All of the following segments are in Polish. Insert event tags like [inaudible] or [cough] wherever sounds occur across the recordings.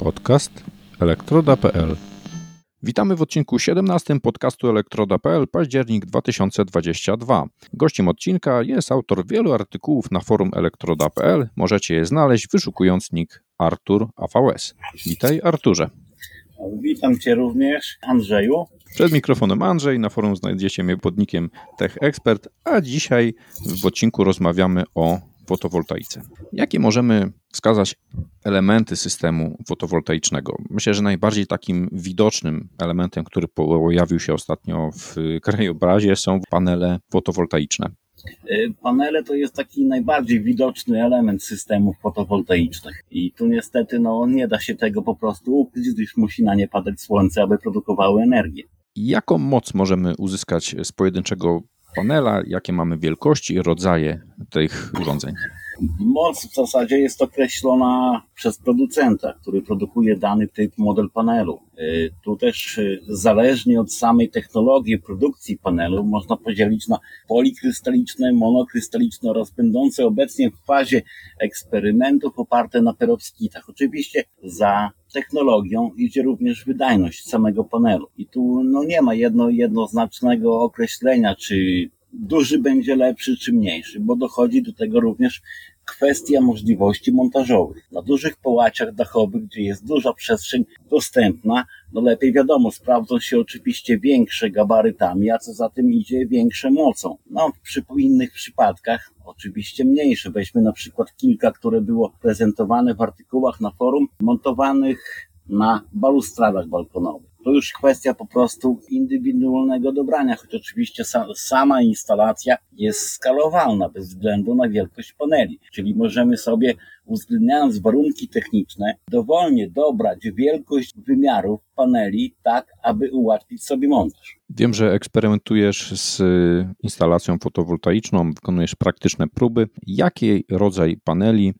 Podcast elektroda.pl Witamy w odcinku 17 podcastu elektroda.pl październik 2022. Gościem odcinka jest autor wielu artykułów na forum elektroda.pl. Możecie je znaleźć wyszukując nick Artur AVS. Witaj Arturze. Witam Cię również, Andrzeju. Przed mikrofonem Andrzej, na forum znajdziecie mnie pod nickiem TechExpert, a dzisiaj w odcinku rozmawiamy o fotowoltaice. Jakie możemy wskazać elementy systemu fotowoltaicznego? Myślę, że najbardziej takim widocznym elementem, który pojawił się ostatnio w krajobrazie, są panele fotowoltaiczne. Y, panele to jest taki najbardziej widoczny element systemów fotowoltaicznych. I tu niestety no, nie da się tego po prostu ukryć, gdyż musi na nie padać słońce, aby produkowały energię. Jaką moc możemy uzyskać z pojedynczego panela, jakie mamy wielkości i rodzaje tych urządzeń? Moc w zasadzie jest określona przez producenta, który produkuje dany typ model panelu. Y, tu też y, zależnie od samej technologii produkcji panelu można podzielić na polikrystaliczne, monokrystaliczne oraz będące obecnie w fazie eksperymentów oparte na perowskitach. Oczywiście za technologią idzie również wydajność samego panelu. I tu no, nie ma jedno, jednoznacznego określenia, czy duży będzie lepszy czy mniejszy, bo dochodzi do tego również kwestia możliwości montażowych. Na dużych połaciach dachowych, gdzie jest duża przestrzeń dostępna, no lepiej wiadomo, sprawdzą się oczywiście większe gabarytami, a co za tym idzie większe mocą. No, przy innych przypadkach oczywiście mniejsze. Weźmy na przykład kilka, które było prezentowane w artykułach na forum, montowanych na balustradach balkonowych. To już kwestia po prostu indywidualnego dobrania, choć oczywiście sama instalacja jest skalowalna bez względu na wielkość paneli. Czyli możemy sobie, uwzględniając warunki techniczne, dowolnie dobrać wielkość wymiarów paneli tak, aby ułatwić sobie montaż. Wiem, że eksperymentujesz z instalacją fotowoltaiczną, wykonujesz praktyczne próby. Jaki rodzaj paneli y,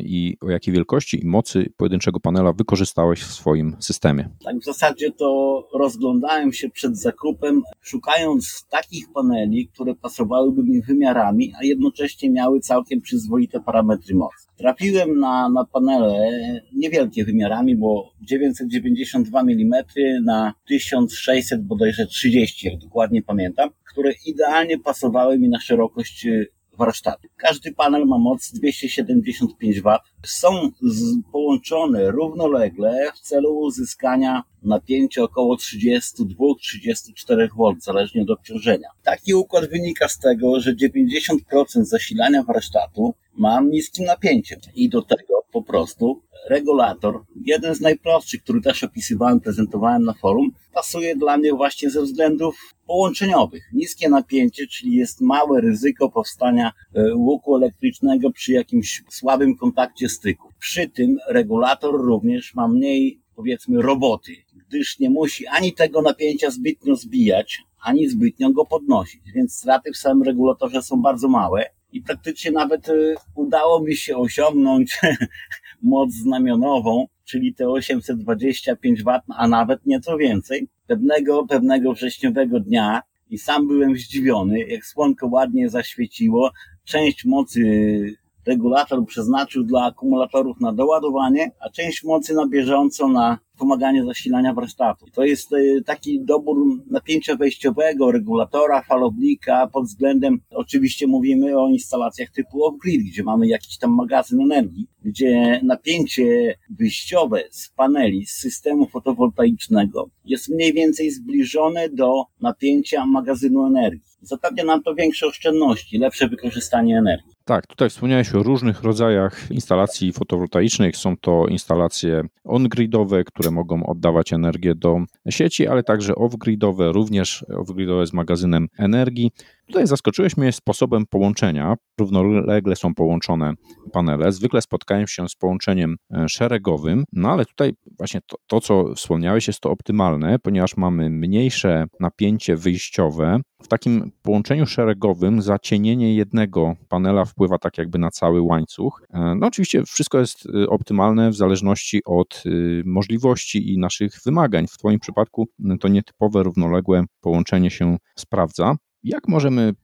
i o jakiej wielkości i mocy pojedynczego panela wykorzystałeś w swoim systemie? Tak, w zasadzie to rozglądałem się przed zakupem, szukając takich paneli, które pasowałyby mi wymiarami, a jednocześnie miały całkiem przyzwoite parametry mocy. Trafiłem na, na panele niewielkie wymiarami, bo 992 mm na 1600 bodajże 30, jak dokładnie pamiętam, które idealnie pasowały mi na szerokość warsztatu. Każdy panel ma moc 275 W. Są połączone równolegle w celu uzyskania napięcia około 32-34 V, zależnie od obciążenia. Taki układ wynika z tego, że 90% zasilania warsztatu ma niskim napięciem i do tego po prostu regulator, jeden z najprostszych, który też opisywałem, prezentowałem na forum, pasuje dla mnie właśnie ze względów połączeniowych. Niskie napięcie, czyli jest małe ryzyko powstania e, łuku elektrycznego przy jakimś słabym kontakcie styku. Przy tym regulator również ma mniej, powiedzmy, roboty, gdyż nie musi ani tego napięcia zbytnio zbijać, ani zbytnio go podnosić, więc straty w samym regulatorze są bardzo małe i praktycznie nawet e, udało mi się osiągnąć [laughs] moc znamionową, czyli te 825 W, a nawet nieco więcej. Pewnego, pewnego wrześniowego dnia i sam byłem zdziwiony, jak słonko ładnie zaświeciło, część mocy regulator przeznaczył dla akumulatorów na doładowanie, a część mocy na bieżąco na pomaganie zasilania warsztatu. To jest e, taki dobór napięcia wejściowego regulatora, falownika pod względem, oczywiście mówimy o instalacjach typu off-grid, gdzie mamy jakiś tam magazyn energii, gdzie napięcie wyjściowe z paneli, z systemu fotowoltaicznego jest mniej więcej zbliżone do napięcia magazynu energii. Zapewnia nam to większe oszczędności, lepsze wykorzystanie energii. Tak, tutaj wspomniałeś o różnych rodzajach instalacji fotowoltaicznych. Są to instalacje on-gridowe, które mogą oddawać energię do sieci, ale także off-gridowe, również off-gridowe z magazynem energii. Tutaj zaskoczyłeś mnie sposobem połączenia. Równolegle są połączone panele. Zwykle spotkałem się z połączeniem e, szeregowym, no ale tutaj właśnie to, to, co wspomniałeś, jest to optymalne, ponieważ mamy mniejsze napięcie wyjściowe. W takim połączeniu szeregowym zacienienie jednego panela wpływa tak jakby na cały łańcuch. E, no oczywiście wszystko jest e, optymalne w zależności od możliwości i naszych wymagań. W Twoim przypadku to nietypowe równoległe połączenie się sprawdza. Jak możemy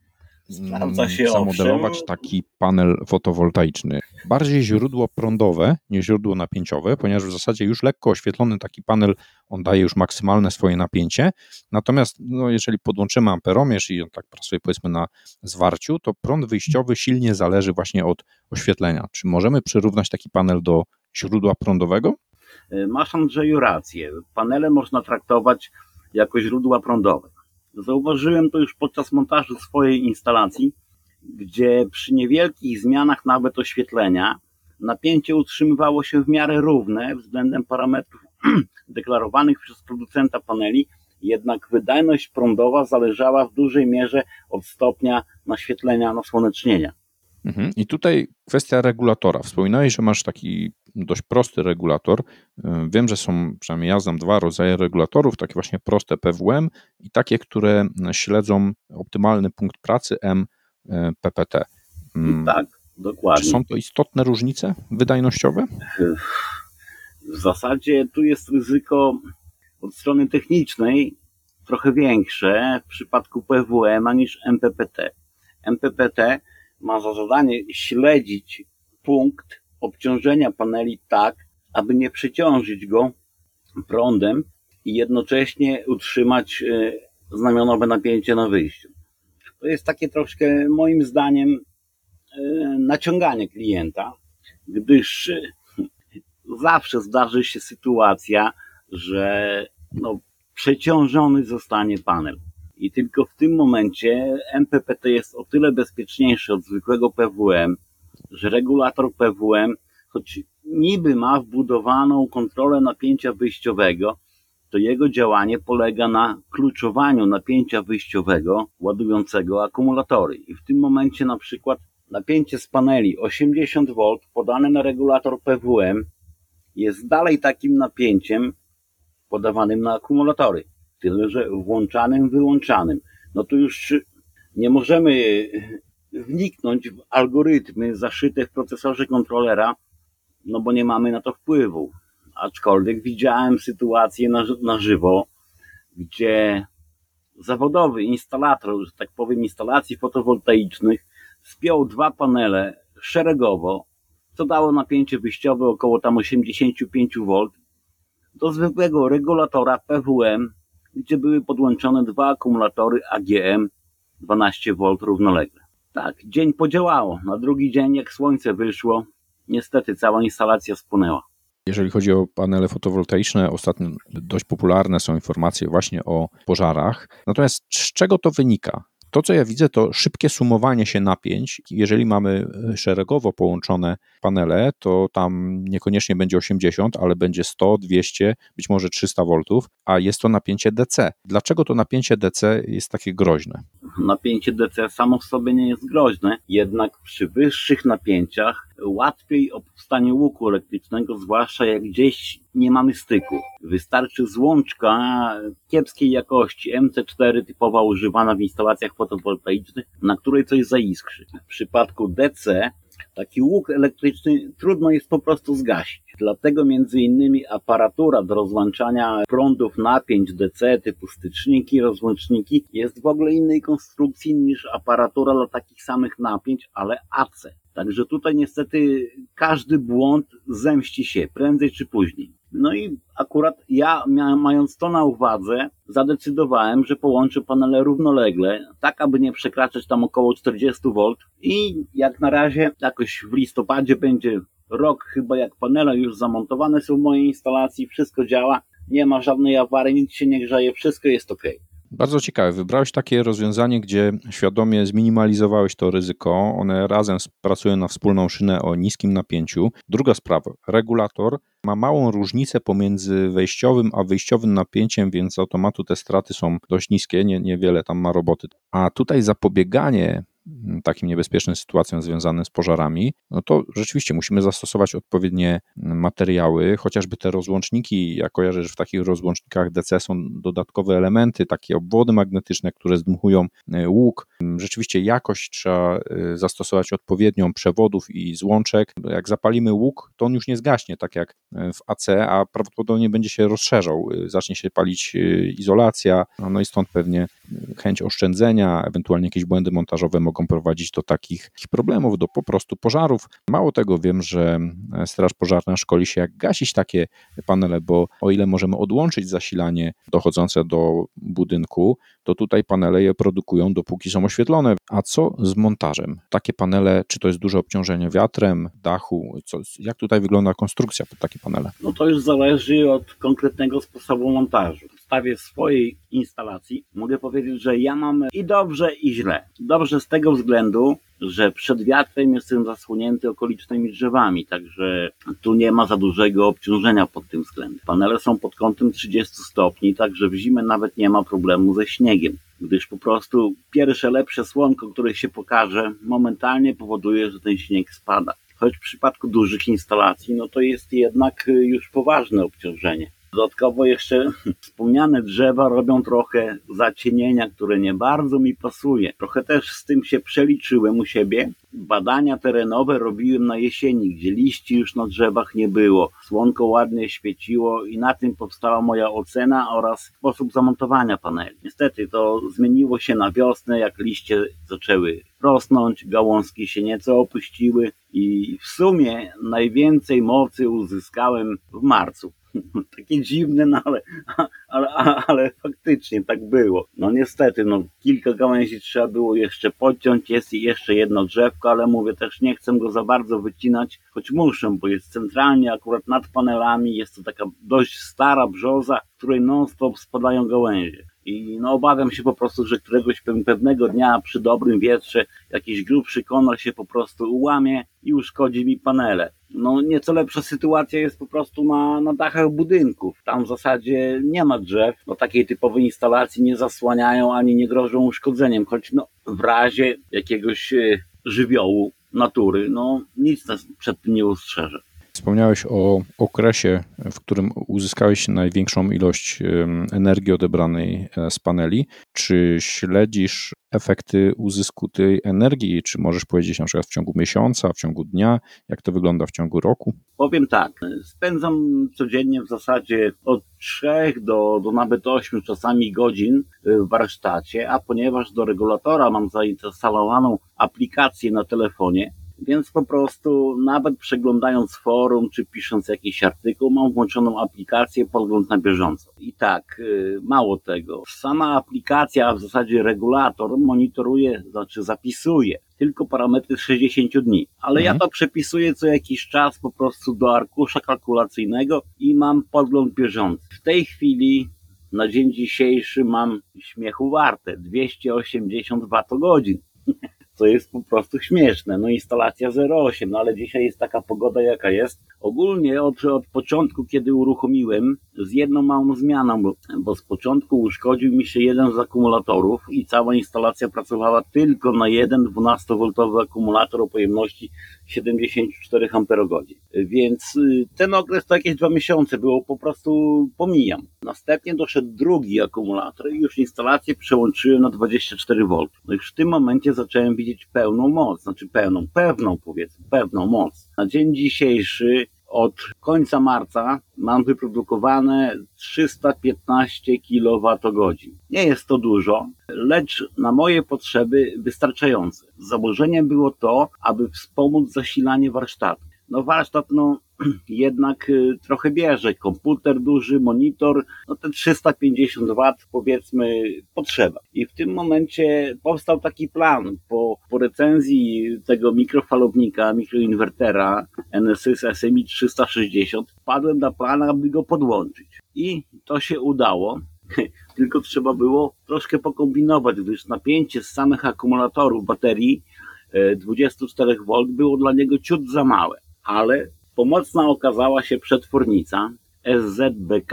się, zamodelować owszem. taki panel fotowoltaiczny? Bardziej źródło prądowe, nie źródło napięciowe, ponieważ w zasadzie już lekko oświetlony taki panel, on daje już maksymalne swoje napięcie. Natomiast no, jeżeli podłączymy amperomierz i on tak pracuje powiedzmy na zwarciu, to prąd wyjściowy silnie zależy właśnie od oświetlenia. Czy możemy przyrównać taki panel do źródła prądowego? Y, Masz Andrzeju rację. Panele można traktować jako źródła prądowe. Zauważyłem to już podczas montażu swojej instalacji, gdzie przy niewielkich zmianach nawet oświetlenia napięcie utrzymywało się w miarę równe względem parametrów [clears throat] deklarowanych przez producenta paneli, jednak wydajność prądowa zależała w dużej mierze od stopnia naświetlenia nasłonecznienia. Mhm. I tutaj kwestia regulatora. Wspominałeś, że masz taki dość prosty regulator. Wiem, że są, przynajmniej ja znam dwa rodzaje regulatorów, takie właśnie proste PWM i takie, które śledzą optymalny punkt pracy MPPT. Tak, dokładnie. Czy są to istotne różnice wydajnościowe? W zasadzie tu jest ryzyko od strony technicznej trochę większe w przypadku PWM niż MPPT. MPPT ma za zadanie śledzić punkt obciążenia paneli tak, aby nie przeciążyć go prądem i jednocześnie utrzymać e, znamionowe napięcie na wyjściu. To jest takie troszkę moim zdaniem e, naciąganie klienta, gdyż e, zawsze zdarzy się sytuacja, że no, przeciążony zostanie panel. I tylko w tym momencie MPPT jest o tyle bezpieczniejszy od zwykłego PWM, że regulator PWM, choć niby ma wbudowaną kontrolę napięcia wyjściowego, to jego działanie polega na kluczowaniu napięcia wyjściowego ładującego akumulatory. I w tym momencie na przykład napięcie z paneli 80V podane na regulator PWM jest dalej takim napięciem podawanym na akumulatory. Tyle, że włączanym, wyłączanym. No tu już nie możemy wniknąć w algorytmy zaszyte w procesorze kontrolera, no bo nie mamy na to wpływu. Aczkolwiek widziałem sytuację na, na żywo, gdzie zawodowy instalator, że tak powiem, instalacji fotowoltaicznych spiął dwa panele szeregowo, co dało napięcie wyjściowe około tam 85V do zwykłego regulatora PWM, gdzie były podłączone dwa akumulatory AGM 12V równolegle. Tak, dzień podziałało. Na drugi dzień, jak słońce wyszło, niestety cała instalacja spłonęła. Jeżeli chodzi o panele fotowoltaiczne, ostatnio dość popularne są informacje właśnie o pożarach. Natomiast z czego to wynika? To, co ja widzę, to szybkie sumowanie się napięć. Jeżeli mamy szeregowo połączone panele, to tam niekoniecznie będzie 80, ale będzie 100, 200, być może 300 V, a jest to napięcie DC. Dlaczego to napięcie DC jest takie groźne? Napięcie DC samo w sobie nie jest groźne, jednak przy wyższych napięciach łatwiej o powstanie łuku elektrycznego, zwłaszcza jak gdzieś nie mamy styku. Wystarczy złączka kiepskiej jakości MC4 typowa używana w instalacjach fotowoltaicznych, na której coś zaiskrzy. W przypadku DC taki łuk elektryczny trudno jest po prostu zgasić. Dlatego między innymi aparatura do rozłączania prądów napięć DC typu styczniki, rozłączniki jest w ogóle innej konstrukcji niż aparatura dla takich samych napięć, ale AC. Także tutaj niestety każdy błąd zemści się prędzej czy później. No i akurat ja, mając to na uwadze, zadecydowałem, że połączę panele równolegle, tak aby nie przekraczać tam około 40V i jak na razie jakoś w listopadzie będzie rok chyba jak panele już zamontowane są w mojej instalacji, wszystko działa, nie ma żadnej awarii, nic się nie grzeje, wszystko jest ok. Bardzo ciekawe. Wybrałeś takie rozwiązanie, gdzie świadomie zminimalizowałeś to ryzyko. One razem pracują na wspólną szynę o niskim napięciu. Druga sprawa, regulator ma małą różnicę pomiędzy wejściowym a wyjściowym napięciem, więc z automatu te straty są dość niskie, nie, niewiele tam ma roboty. A tutaj zapobieganie takim niebezpiecznym sytuacjom związanym z pożarami, no to rzeczywiście musimy zastosować odpowiednie materiały, chociażby te rozłączniki, ja kojarzę, że w takich rozłącznikach DC są dodatkowe elementy, takie obwody magnetyczne, które zdmuchują e, łuk. Rzeczywiście jakość trzeba e, zastosować odpowiednią przewodów i złączek. Jak zapalimy łuk, to on już nie zgaśnie, tak jak w AC, a prawdopodobnie będzie się rozszerzał, zacznie się palić e, izolacja, no i stąd pewnie chęć oszczędzenia, ewentualnie jakieś błędy montażowe mogą prowadzić do takich problemów, do po prostu pożarów. Mało tego, wiem, że Straż Pożarna szkoli się, jak gasić takie panele, bo o ile możemy odłączyć zasilanie dochodzące do budynku, to tutaj panele je produkują, dopóki są oświetlone. A co z montażem? Takie panele, czy to jest duże obciążenie wiatrem, dachu? Co, jak tutaj wygląda konstrukcja pod takie panele? No to już zależy od konkretnego sposobu montażu podstawie swojej instalacji mogę powiedzieć, że ja mam i dobrze, i źle. Dobrze z tego względu, że przed wiatrem jestem zasłonięty okolicznymi drzewami, także tu nie ma za dużego obciążenia pod tym względem. Panele są pod kątem 30 stopni, także w zimę nawet nie ma problemu ze śniegiem gdyż po prostu pierwsze lepsze słonko, które się pokaże, momentalnie powoduje, że ten śnieg spada. Choć w przypadku dużych instalacji, no to jest jednak już poważne obciążenie. Dodatkowo jeszcze [laughs] wspomniane drzewa robią trochę zacienienia, które nie bardzo mi pasuje. Trochę też z tym się przeliczyłem u siebie. Badania terenowe robiłem na jesieni, gdzie liści już na drzewach nie było. Słonko ładnie świeciło i na tym powstała moja ocena oraz sposób zamontowania paneli. Niestety to zmieniło się na wiosnę, jak liście zaczęły rosnąć, gałązki się nieco opuściły i w sumie najwięcej mocy uzyskałem w marcu. [laughs] Takie dziwne, no ale, ale, ale, faktycznie tak było. No niestety, no kilka gałęzi trzeba było jeszcze podciąć, jest jeszcze jedno drzewko, ale mówię, też nie chcę go za bardzo wycinać, choć muszę, bo jest centralnie akurat nad panelami, jest to taka dość stara brzoza, której non-stop spadają gałęzie. I no obawiam się po prostu, że któregoś pewnego dnia przy dobrym wietrze jakiś grubszy konor się po prostu ułamie i uszkodzi mi panele. No nieco lepsza sytuacja jest po prostu na, na dachach budynków. Tam w zasadzie nie ma drzew, bo takiej typowej instalacji nie zasłaniają ani nie grożą uszkodzeniem, choć no, w razie jakiegoś e, żywiołu natury, no nic nas przed tym nie ustrzeże. Wspomniałeś o okresie, w którym uzyskałeś największą ilość energii odebranej e, z paneli. Czy śledzisz efekty uzysku tej energii? Czy możesz powiedzieć na przykład w ciągu miesiąca, w ciągu dnia? Jak to wygląda w ciągu roku? Powiem tak, spędzam codziennie w zasadzie od 3 do, do nawet 8 czasami godzin w warsztacie, a ponieważ do regulatora mam zainstalowaną aplikację na telefonie, więc po prostu nawet przeglądając forum czy pisząc jakiś artykuł, mam włączoną aplikację Podgląd na bieżąco. I tak, y, mało tego. Sama aplikacja, a w zasadzie regulator monitoruje, znaczy zapisuje tylko parametry 60 dni. Ale mhm. ja to przepisuję co jakiś czas po prostu do arkusza kalkulacyjnego i mam podgląd bieżący. W tej chwili na dzień dzisiejszy mam śmiechu warte 280 watogodzin. [laughs] co jest po prostu śmieszne. No instalacja 0,8, no ale dzisiaj jest taka pogoda jaka jest. Ogólnie od, od początku, kiedy uruchomiłem, z jedną małą zmianą, bo, z początku uszkodził mi się jeden z akumulatorów i cała instalacja pracowała tylko na jeden 12V akumulator o pojemności 74 Ah. Więc y, ten okres to jakieś dwa miesiące było, po prostu pomijam. Następnie doszedł drugi akumulator i już instalację przełączyłem na 24V. No już w tym momencie zacząłem widzieć pełną moc, znaczy pełną, pewną powiedzmy, pewną moc. Na dzień dzisiejszy od końca marca mam wyprodukowane 315 kWh. Nie jest to dużo, lecz na moje potrzeby wystarczające. Założeniem było to, aby wspomóc zasilanie warsztatu. No warsztat, no [clears throat] jednak y, trochę bierze. Komputer duży, monitor, no te 350 W powiedzmy potrzeba. I w tym momencie powstał taki plan po, po recenzji tego mikrofalownika, mikroinwertera NSYS SMI 360 padłem na plan, aby go podłączyć. I to się udało. [laughs] Tylko trzeba było troszkę pokombinować, gdyż napięcie z samych akumulatorów baterii 24 e, było dla niego ciut za małe. Ale Pomocna okazała się przetwornica SZBK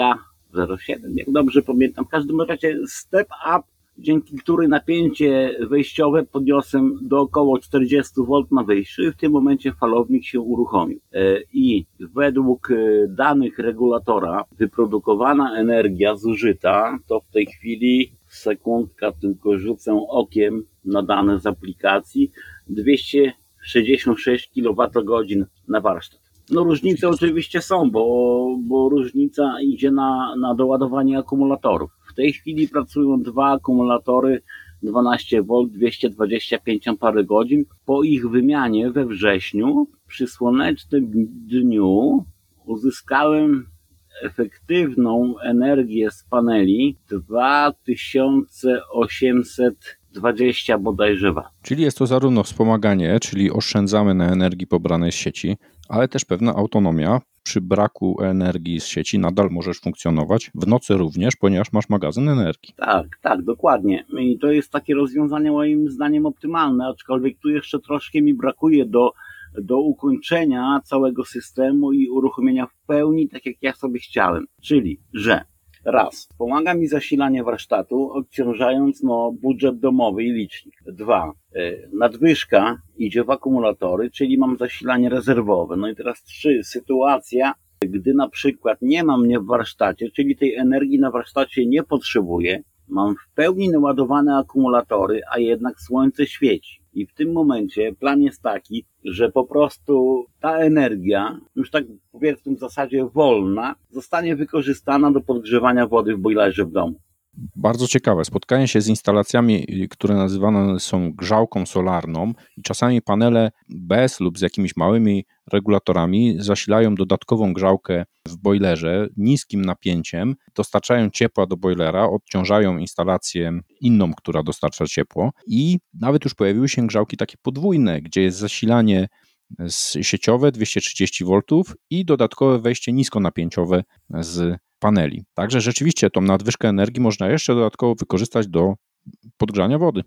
07, jak dobrze pamiętam. W każdym razie step up, dzięki której napięcie wejściowe podniosłem do około 40 V na wejściu i w tym momencie falownik się uruchomił. E, I według e, danych regulatora wyprodukowana energia zużyta to w tej chwili sekundka tylko rzucę okiem na dane z aplikacji 266 kWh na warsztat. No różnice oczywiście są, bo, bo różnica idzie na, na doładowanie akumulatorów. W tej chwili pracują dwa akumulatory 12V 225 godzin. Po ich wymianie we wrześniu przy słonecznym dniu uzyskałem efektywną energię z paneli 2820 bodajże W. Czyli jest to zarówno wspomaganie, czyli oszczędzamy na energii pobranej z sieci, ale też pewna autonomia. Przy braku energii z sieci nadal możesz funkcjonować, w nocy również, ponieważ masz magazyn energii. Tak, tak, dokładnie. I to jest takie rozwiązanie moim zdaniem optymalne, aczkolwiek tu jeszcze troszkę mi brakuje do do ukończenia całego systemu i uruchomienia w pełni tak jak ja sobie chciałem. Czyli, że raz, pomaga mi zasilanie warsztatu, odciążając no, budżet domowy i licznik. Dwa, y, nadwyżka idzie w akumulatory, czyli mam zasilanie rezerwowe. No i teraz trzy, sytuacja, gdy na przykład nie mam mnie w warsztacie, czyli tej energii na warsztacie nie potrzebuję, mam w pełni naładowane akumulatory, a jednak słońce świeci. I w tym momencie plan jest taki, że po prostu ta energia, już tak powiedzmy w zasadzie wolna, zostanie wykorzystana do podgrzewania wody w bojlerze w domu. Bardzo ciekawe. Spotkanie się z instalacjami, które nazywane są grzałką solarną i czasami panele bez lub z jakimiś małymi regulatorami zasilają dodatkową grzałkę w boilerze niskim napięciem, dostarczają ciepła do boilera, odciążają instalację inną, która dostarcza ciepło i nawet już pojawiły się grzałki takie podwójne, gdzie jest zasilanie sieciowe 230 V i dodatkowe wejście niskonapięciowe z paneli. Także rzeczywiście tą nadwyżkę energii można jeszcze dodatkowo wykorzystać do podgrzania wody.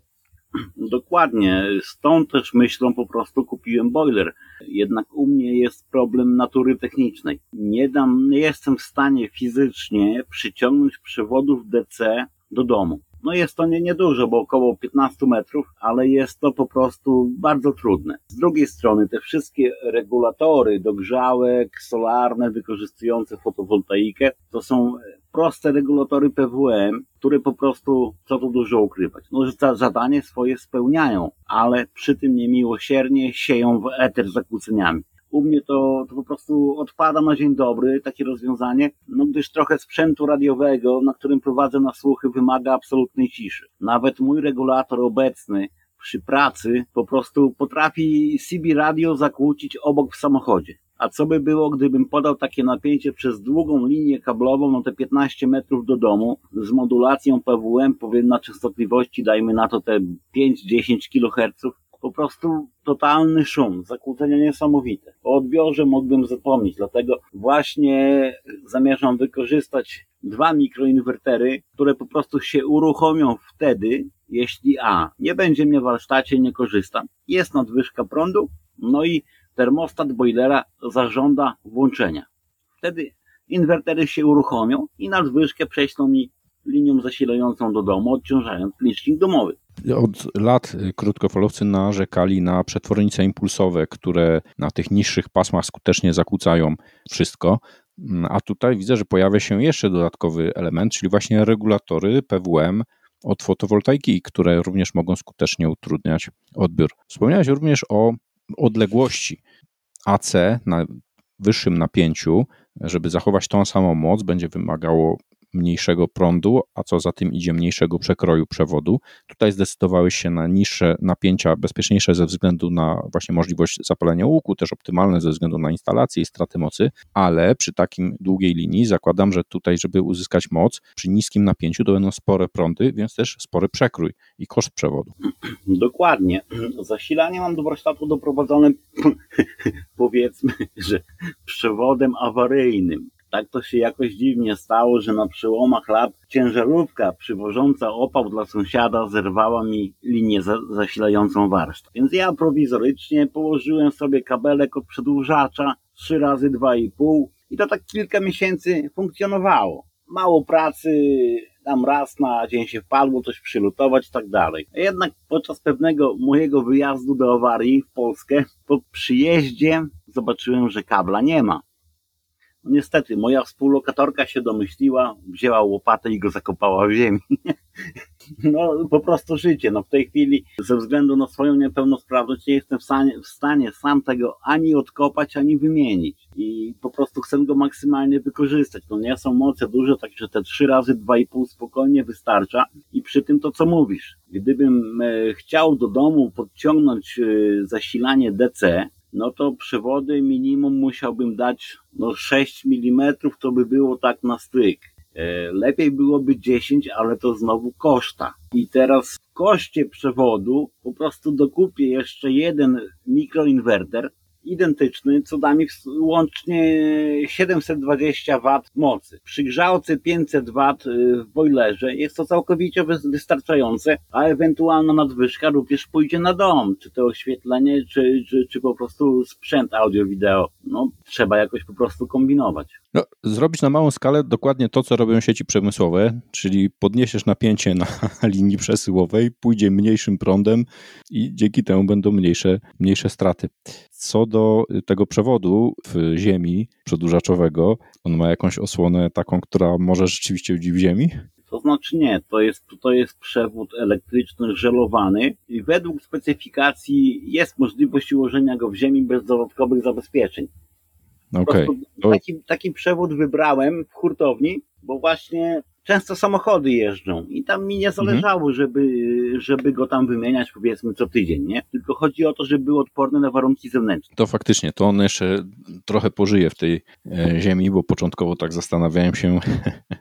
Dokładnie, stąd też myślą po prostu kupiłem boiler. Jednak u mnie jest problem natury technicznej. Nie, dam, nie jestem w stanie fizycznie przyciągnąć przewodów DC do domu. No jest to nie, niedużo, bo około 15 metrów, ale jest to po prostu bardzo trudne. Z drugiej strony te wszystkie regulatory dogrzałek solarne wykorzystujące fotowoltaikę to są proste regulatory PWM, które po prostu, co tu dużo ukrywać, no, że zadanie swoje spełniają, ale przy tym niemiłosiernie sieją w eter zakłóceniami. U mnie to, to po prostu odpada na dzień dobry takie rozwiązanie, no gdyż trochę sprzętu radiowego, na którym prowadzę na słuchy, wymaga absolutnej ciszy. Nawet mój regulator obecny przy pracy po prostu potrafi CB radio zakłócić obok w samochodzie. A co by było, gdybym podał takie napięcie przez długą linię kablową, no te 15 metrów do domu, z modulacją PWM, powiem na częstotliwości, dajmy na to te 5-10 kHz, po prostu totalny szum, zakłócenia niesamowite. O odbiorze mógłbym zapomnieć, dlatego właśnie zamierzam wykorzystać dwa mikroinwertery, które po prostu się uruchomią wtedy, jeśli A, nie będzie mnie w warsztacie, nie korzystam, jest nadwyżka prądu, no i termostat boilera zażąda włączenia. Wtedy inwertery się uruchomią i nadwyżkę prześlą mi linią zasilającą do domu, odciążając licznik domowy. Od lat krótkofalowcy narzekali na przetwornice impulsowe, które na tych niższych pasmach skutecznie zakłócają wszystko. A tutaj widzę, że pojawia się jeszcze dodatkowy element, czyli właśnie regulatory PWM od fotowoltaiki, które również mogą skutecznie utrudniać odbiór. Wspomniałeś również o odległości AC na wyższym napięciu, żeby zachować tą samą moc, będzie wymagało mniejszego prądu, a co za tym idzie mniejszego przekroju przewodu. Tutaj zdecydowałeś się na niższe napięcia, bezpieczniejsze ze względu na właśnie możliwość zapalenia łuku, też optymalne ze względu na instalację i straty mocy, ale przy takim długiej linii zakładam, że tutaj, żeby uzyskać moc, przy niskim napięciu to będą spore prądy, więc też spory przekrój i koszt przewodu. [clears throat] Dokładnie. Zasilanie mam do warsztatu doprowadzone [clears throat] powiedzmy, że przewodem awaryjnym. Tak to się jakoś dziwnie stało, że na przełomach lat ciężarówka przywożąca opał dla sąsiada zerwała mi linię za zasilającą warsztat. Więc ja prowizorycznie położyłem sobie kabelek od przedłużacza 3 razy 2,5 i to tak kilka miesięcy funkcjonowało. Mało pracy, tam raz na dzień się wpadło, coś przylutować i tak dalej. Jednak podczas pewnego mojego wyjazdu do awarii w Polskę, po przyjeździe zobaczyłem, że kabla nie ma. No niestety, moja współlokatorka się domyśliła, wzięła łopatę i go zakopała w ziemi. [laughs] no po prostu życie. No w tej chwili ze względu na swoją niepełnosprawność nie jestem w stanie, w stanie sam tego ani odkopać, ani wymienić. I po prostu chcę go maksymalnie wykorzystać. No nie są moce duże, także te trzy razy dwa i pół spokojnie wystarcza. I przy tym to co mówisz. Gdybym e, chciał do domu podciągnąć e, zasilanie DC, no to przewody minimum musiałbym dać no 6 mm, to by było tak na styk. E, lepiej byłoby 10, ale to znowu koszta. I teraz w koszcie przewodu po prostu dokupię jeszcze jeden mikroinwerter, identyczny, co da mi łącznie 720 W mocy. Przy grzałce 500 W y, w boilerze jest to całkowicie wystarczające, a ewentualna nadwyżka również pójdzie na dom, czy to oświetlenie, czy, czy, czy po prostu sprzęt audio-wideo. No, trzeba jakoś po prostu kombinować. No, zrobić na małą skalę dokładnie to, co robią sieci przemysłowe, czyli podniesiesz napięcie na [laughs] linii przesyłowej, pójdzie mniejszym prądem i dzięki temu będą mniejsze, mniejsze straty. Co do tego przewodu w ziemi przedłużaczowego, on ma jakąś osłonę taką, która może rzeczywiście być w ziemi? To znaczy nie, to jest, to jest przewód elektryczny żelowany i według specyfikacji jest możliwość ułożenia go w ziemi bez dodatkowych zabezpieczeń. Okay. Taki, taki przewód wybrałem w hurtowni, bo właśnie często samochody jeżdżą i tam mi nie mhm. zależało, mhm. żeby, żeby go tam wymieniać powiedzmy co tydzień, nie? Tylko chodzi o to, żeby był odporny na warunki zewnętrzne. To faktycznie, to on jeszcze trochę pożyje w tej e, ziemi, bo początkowo tak zastanawiałem się. [laughs]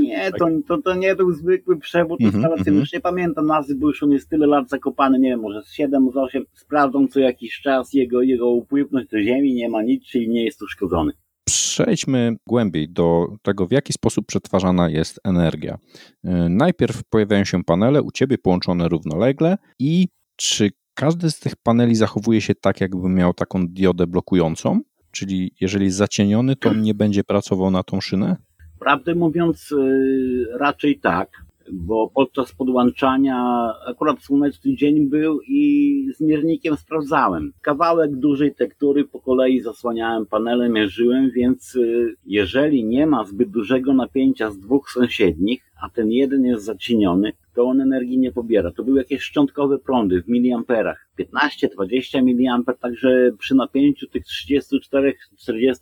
Nie, to, to, to nie był zwykły przewód mm instalacyjny, już nie pamiętam nazwy, bo już on jest tyle lat zakopany, nie wiem, może z 7, z 8, sprawdzą co jakiś czas jego, jego upływność do ziemi, nie ma nic, czyli nie jest uszkodzony. Przejdźmy głębiej do tego, w jaki sposób przetwarzana jest energia. E, najpierw pojawiają się panele u Ciebie połączone równolegle i czy każdy z tych paneli zachowuje się tak, jakby miał taką diodę blokującą? Czyli jeżeli jest zacieniony, to on nie będzie pracował na tą szynę? Prawdę mówiąc, y, raczej tak bo podczas podłączania akurat słoneczny dzień był i z miernikiem sprawdzałem. Kawałek dużej tektury po kolei zasłaniałem panelem, mierzyłem, więc y, jeżeli nie ma zbyt dużego napięcia z dwóch sąsiednich, a ten jeden jest zacieniony, to on energii nie pobiera. To były jakieś szczątkowe prądy w miliamperach. 15-20 miliamper, także przy napięciu tych 34-40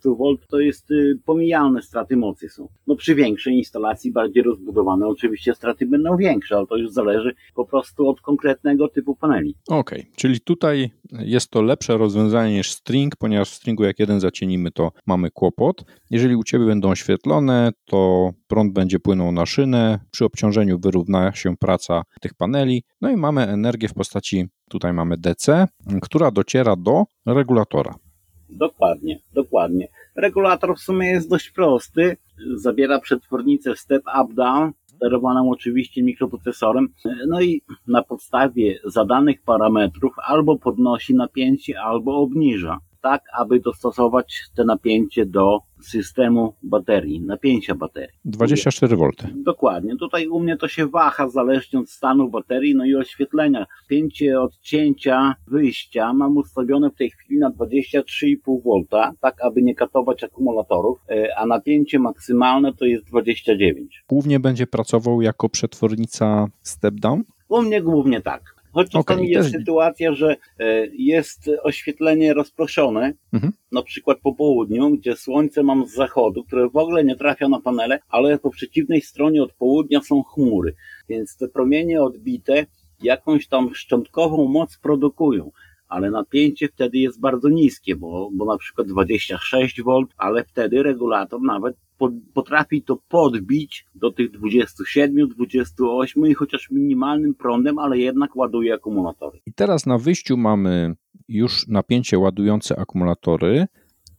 V to jest y, pomijalne straty mocy są. No przy większej instalacji, bardziej rozbudowane, oczywiście straty będą większe, ale to już zależy po prostu od konkretnego typu paneli. Okej, okay. czyli tutaj jest to lepsze rozwiązanie niż string, ponieważ w stringu jak jeden zacienimy, to mamy kłopot. Jeżeli u Ciebie będą oświetlone, to prąd będzie płynął na szynę, przy obciążeniu wyrówna się praca tych paneli, no i mamy energię w postaci, tutaj mamy DC, która dociera do regulatora. Dokładnie, dokładnie. Regulator w sumie jest dość prosty. Zabiera przetwornicę step up-down, sterowaną oczywiście mikroprocesorem. No i na podstawie zadanych parametrów albo podnosi napięcie, albo obniża tak, aby dostosować te napięcie do systemu baterii, napięcia baterii. 24 V. Dokładnie. Tutaj u mnie to się waha zależnie od stanu baterii, no i oświetlenia. Pięcie odcięcia wyjścia mam ustawione w tej chwili na 23,5 V, tak aby nie katować akumulatorów, e, a napięcie maksymalne to jest 29. Głównie będzie pracował jako przetwornica step down? U mnie głównie tak. Choć czasami okay, jest sytuacja, że e, jest oświetlenie rozproszone, mhm. na przykład po południu, gdzie słońce mam z zachodu, które w ogóle nie trafia na panele, ale po przeciwnej stronie od południa są chmury, więc te promienie odbite jakąś tam szczątkową moc produkują ale napięcie wtedy jest bardzo niskie, bo, bo na przykład 26 V, ale wtedy regulator nawet potrafi to podbić do tych 27, 28 i chociaż minimalnym prądem, ale jednak ładuje akumulatory. I teraz na wyjściu mamy już napięcie ładujące akumulatory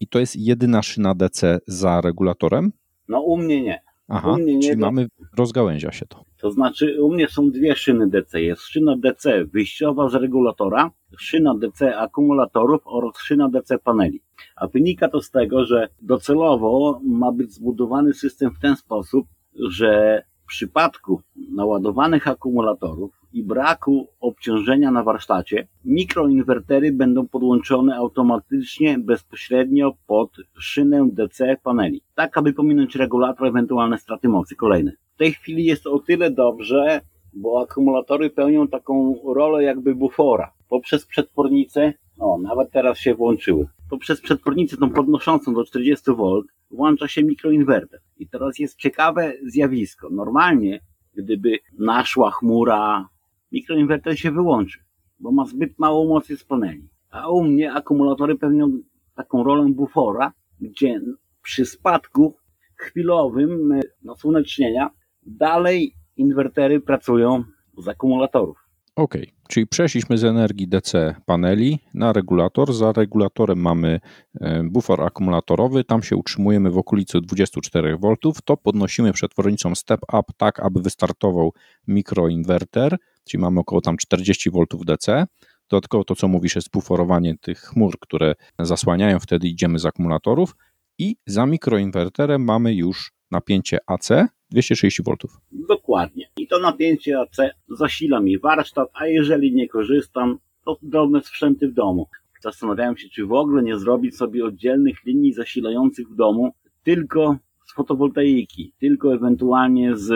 i to jest jedyna szyna DC za regulatorem? No u mnie nie. Aha, nie, czyli mamy, rozgałęzia się to. To znaczy, u mnie są dwie szyny DC. Jest szyna DC wyjściowa z regulatora, szyna DC akumulatorów oraz szyna DC paneli. A wynika to z tego, że docelowo ma być zbudowany system w ten sposób, że w przypadku naładowanych akumulatorów i braku obciążenia na warsztacie, mikroinwertery będą podłączone automatycznie bezpośrednio pod szynę DC paneli, tak aby pominąć regulator ewentualne straty mocy kolejne. W tej chwili jest o tyle dobrze, bo akumulatory pełnią taką rolę jakby bufora. Poprzez przetwornicę, o, nawet teraz się włączyły, poprzez przetwornicę tą podnoszącą do 40 V włącza się mikroinwerter. I teraz jest ciekawe zjawisko. Normalnie, gdyby naszła chmura, mikroinwerter się wyłączy, bo ma zbyt małą moc z paneli. A u mnie akumulatory pełnią taką rolę bufora, gdzie przy spadku chwilowym nasłonecznienia dalej inwertery pracują z akumulatorów. OK, czyli przeszliśmy z energii DC paneli na regulator. Za regulatorem mamy e, bufor akumulatorowy, tam się utrzymujemy w okolicy 24 V. To podnosimy przetwornicą step up tak, aby wystartował mikroinwerter, czyli mamy około tam 40 V DC. Dodatkowo to, co mówisz, jest buforowanie tych chmur, które zasłaniają, wtedy idziemy z akumulatorów i za mikroinwerterem mamy już napięcie AC 230 V. Dokładnie. I to napięcie AC zasila mi warsztat, a jeżeli nie korzystam, to drobne sprzęty w domu. Zastanawiałem się, czy w ogóle nie zrobić sobie oddzielnych linii zasilających w domu, tylko z fotowoltaiki, tylko ewentualnie z,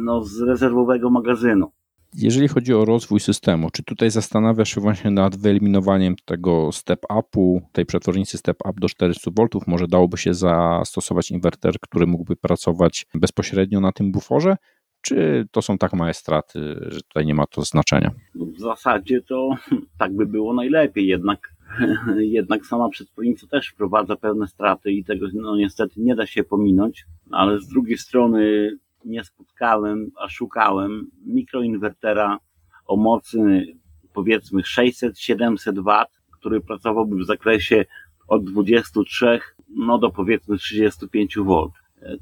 no, z rezerwowego magazynu. Jeżeli chodzi o rozwój systemu, czy tutaj zastanawiasz się właśnie nad wyeliminowaniem tego step-upu, tej przetwornicy step-up do 400 V? Może dałoby się zastosować inwerter, który mógłby pracować bezpośrednio na tym buforze? Czy to są tak małe straty, że tutaj nie ma to znaczenia? W zasadzie to tak by było najlepiej, jednak, [laughs] jednak sama przetwornica też wprowadza pewne straty i tego no, niestety nie da się pominąć, ale z drugiej strony nie spotkałem, a szukałem mikroinwertera o mocy powiedzmy 600-700 W, który pracowałby w zakresie od 23 no do powiedzmy 35 V.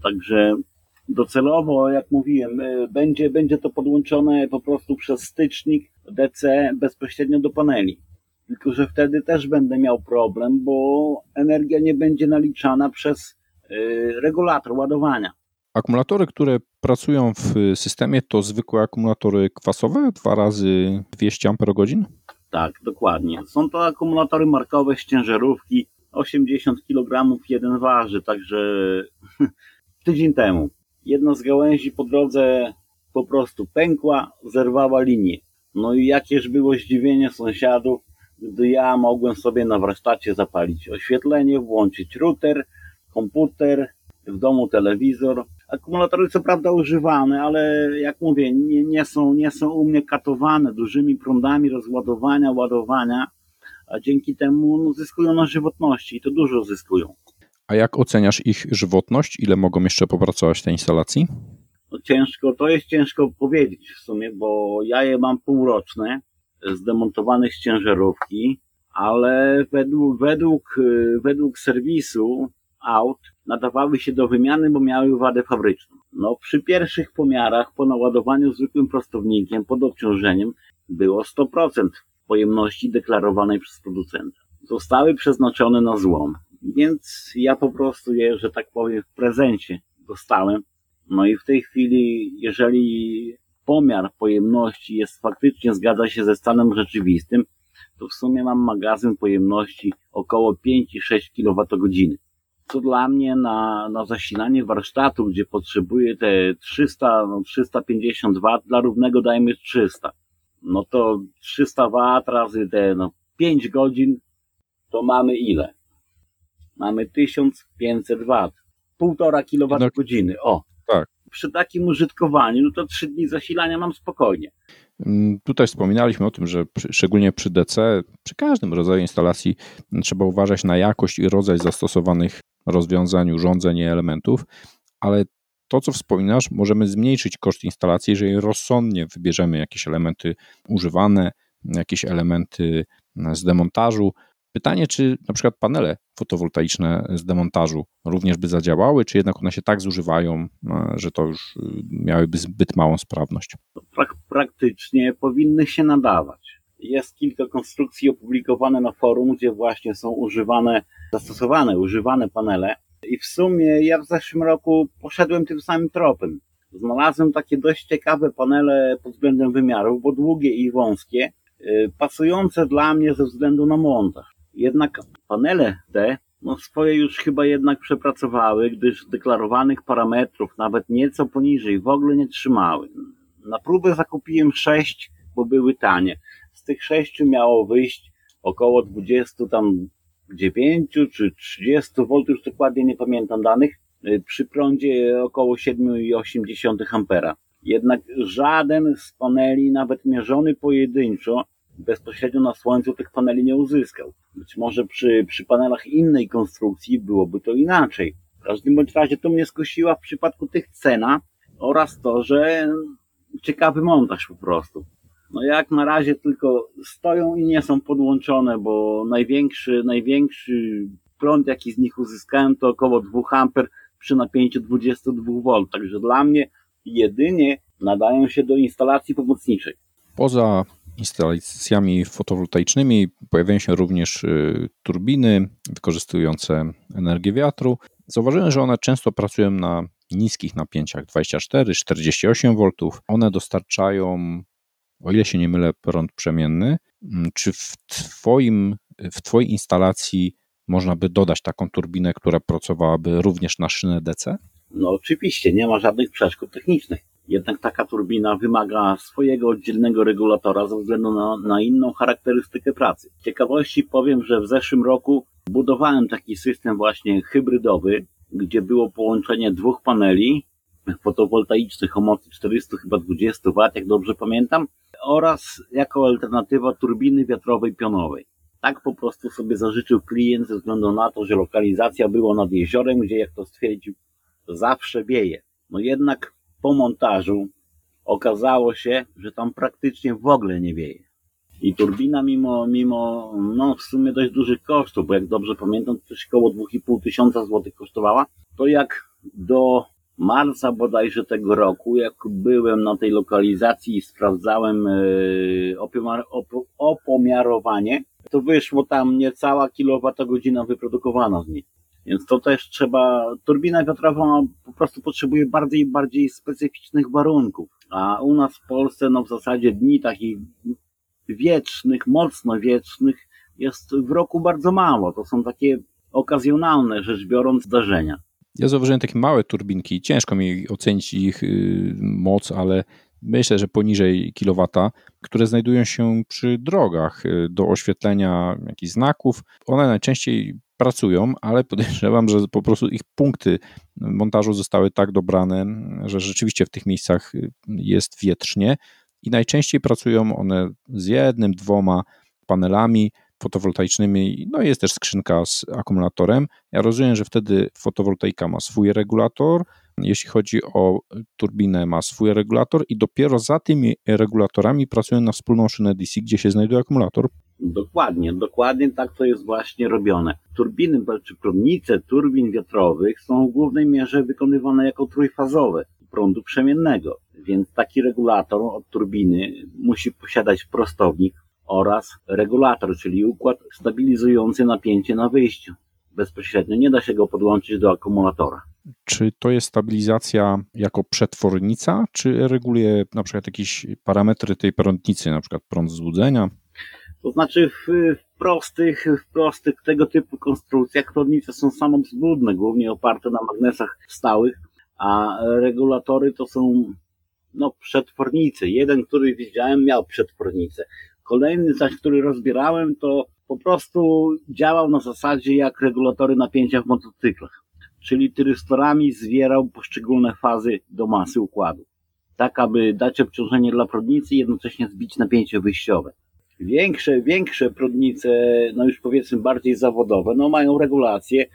Także docelowo, jak mówiłem, e, będzie, będzie to podłączone po prostu przez stycznik DC bezpośrednio do paneli. Tylko, że wtedy też będę miał problem, bo energia nie będzie naliczana przez e, regulator ładowania. Akumulatory, które pracują w systemie, to zwykłe akumulatory kwasowe, dwa razy 200 Ah? Tak, dokładnie. Są to akumulatory markowe z ciężarówki. 80 kg jeden waży, także [laughs] tydzień temu jedna z gałęzi po drodze po prostu pękła, zerwała linię. No i jakież było zdziwienie sąsiadów, gdy ja mogłem sobie na warsztacie zapalić oświetlenie, włączyć router, komputer, w domu telewizor, Akumulatory co prawda używane, ale jak mówię, nie, nie, są, nie są u mnie katowane dużymi prądami rozładowania, ładowania, a dzięki temu no, zyskują na żywotności i to dużo zyskują. A jak oceniasz ich żywotność? Ile mogą jeszcze popracować w tej instalacji? No ciężko, to jest ciężko powiedzieć w sumie, bo ja je mam półroczne, zdemontowane z ciężarówki, ale według, według, według serwisu aut nadawały się do wymiany, bo miały wadę fabryczną. No, przy pierwszych pomiarach po naładowaniu zwykłym prostownikiem pod obciążeniem było 100% pojemności deklarowanej przez producenta. Zostały przeznaczone na złom, więc ja po prostu je, że tak powiem, w prezencie dostałem. No i w tej chwili, jeżeli pomiar pojemności jest faktycznie zgadza się ze stanem rzeczywistym, to w sumie mam magazyn pojemności około 5,6 kWh co dla mnie na, na zasilanie warsztatu, gdzie potrzebuję te 300, no 350 W, dla równego dajmy 300. No to 300 W razy te no 5 godzin, to mamy ile? Mamy 1500 W. Półtora kWh. O. Tak. Przy takim użytkowaniu, no to 3 dni zasilania mam spokojnie. Mm, tutaj wspominaliśmy o tym, że przy, szczególnie przy DC, przy każdym rodzaju instalacji trzeba uważać na jakość i rodzaj zastosowanych rozwiązań, urządzeń i elementów, ale to, co wspominasz, możemy zmniejszyć koszt instalacji, jeżeli rozsądnie wybierzemy jakieś elementy używane, jakieś elementy z demontażu. Pytanie, czy na przykład panele fotowoltaiczne z demontażu również by zadziałały, czy jednak one się tak zużywają, że to już y, miałyby zbyt małą sprawność? Prak praktycznie powinny się nadawać. Jest kilka konstrukcji opublikowane na forum, gdzie właśnie są używane, zastosowane, używane panele. I w sumie ja w zeszłym roku poszedłem tym samym tropem. Znalazłem takie dość ciekawe panele pod względem wymiarów, bo długie i wąskie, y, pasujące dla mnie ze względu na montaż. Jednak panele te no swoje już chyba jednak przepracowały, gdyż deklarowanych parametrów nawet nieco poniżej w ogóle nie trzymały. Na próbę zakupiłem sześć, bo były tanie. Tych sześciu miało wyjść około 20 tam 9 czy 30 V, już dokładnie nie pamiętam danych, y, przy prądzie około 7,8 ampera. Jednak żaden z paneli, nawet mierzony pojedynczo, bezpośrednio na słońcu tych paneli nie uzyskał. Być może przy, przy panelach innej konstrukcji byłoby to inaczej. W każdym bądź razie to mnie skosiła w przypadku tych cena oraz to, że ciekawy montaż po prostu. No jak na razie tylko stoją i nie są podłączone, bo największy, największy prąd jaki z nich uzyskałem to około 2 A przy napięciu 22 V. Także dla mnie jedynie nadają się do instalacji pomocniczej. Poza instalacjami fotowoltaicznymi pojawiają się również y, turbiny wykorzystujące energię wiatru. Zauważyłem, że one często pracują na niskich napięciach 24-48 V. One dostarczają, o ile się nie mylę, prąd przemienny. Mm, czy w, twoim, w Twojej instalacji można by dodać taką turbinę, która pracowałaby również na szynę DC? No oczywiście, nie ma żadnych przeszkód technicznych. Jednak taka turbina wymaga swojego oddzielnego regulatora ze względu na, na inną charakterystykę pracy. Z ciekawości powiem, że w zeszłym roku budowałem taki system właśnie hybrydowy, gdzie było połączenie dwóch paneli fotowoltaicznych o mocy 400 chyba 20 W, jak dobrze pamiętam, oraz jako alternatywa turbiny wiatrowej pionowej. Tak po prostu sobie zażyczył klient ze względu na to, że lokalizacja była nad jeziorem, gdzie jak to stwierdził, zawsze wieje. No jednak po montażu okazało się, że tam praktycznie w ogóle nie wieje. I turbina mimo, mimo no w sumie dość dużych kosztów, bo jak dobrze pamiętam, coś około 2,5 tysiąca złotych kosztowała, to jak do marca bodajże tego roku, jak byłem na tej lokalizacji i sprawdzałem yy, opomiarowanie, to wyszło tam niecała kilowatogodzina wyprodukowana z niej. Więc to też trzeba, turbina wiatrowa po prostu potrzebuje bardziej bardziej specyficznych warunków. A u nas w Polsce, no w zasadzie dni takich wiecznych, mocno wiecznych jest w roku bardzo mało. To są takie okazjonalne, rzecz biorąc, zdarzenia. Ja zauważyłem takie małe turbinki. Ciężko mi ocenić ich y, moc, ale myślę, że poniżej kilowata, które znajdują się przy drogach y, do oświetlenia jakichś znaków. One najczęściej pracują, ale podejrzewam, że po prostu ich punkty montażu zostały tak dobrane, że rzeczywiście w tych miejscach jest wietrznie i najczęściej pracują one z jednym, dwoma panelami fotowoltaicznymi, no jest też skrzynka z akumulatorem. Ja rozumiem, że wtedy fotowoltaika ma swój regulator, jeśli chodzi o turbinę ma swój regulator i dopiero za tymi regulatorami pracują na wspólną szynę DC, gdzie się znajduje akumulator. Dokładnie, dokładnie tak to jest właśnie robione. Turbiny, czy prądnice turbin wiatrowych są w głównej mierze wykonywane jako trójfazowe prądu przemiennego, więc taki regulator od turbiny musi posiadać prostownik oraz regulator, czyli układ stabilizujący napięcie na wyjściu. Bezpośrednio nie da się go podłączyć do akumulatora. Czy to jest stabilizacja jako przetwornica, czy reguluje na przykład jakieś parametry tej prądnicy, na przykład prąd złudzenia? To znaczy w, w, prostych, w prostych tego typu konstrukcjach prądnice są samowzbudne, głównie oparte na magnesach stałych, a regulatory to są no, przetwornice. Jeden, który widziałem, miał przetwornicę. Kolejny zaś, który rozbierałem, to po prostu działał na zasadzie jak regulatory napięcia w motocyklach. Czyli tyrystorami zwierał poszczególne fazy do masy układu. Tak, aby dać obciążenie dla prądnicy i jednocześnie zbić napięcie wyjściowe. Większe, większe prądnice, no już powiedzmy bardziej zawodowe, no mają regulacje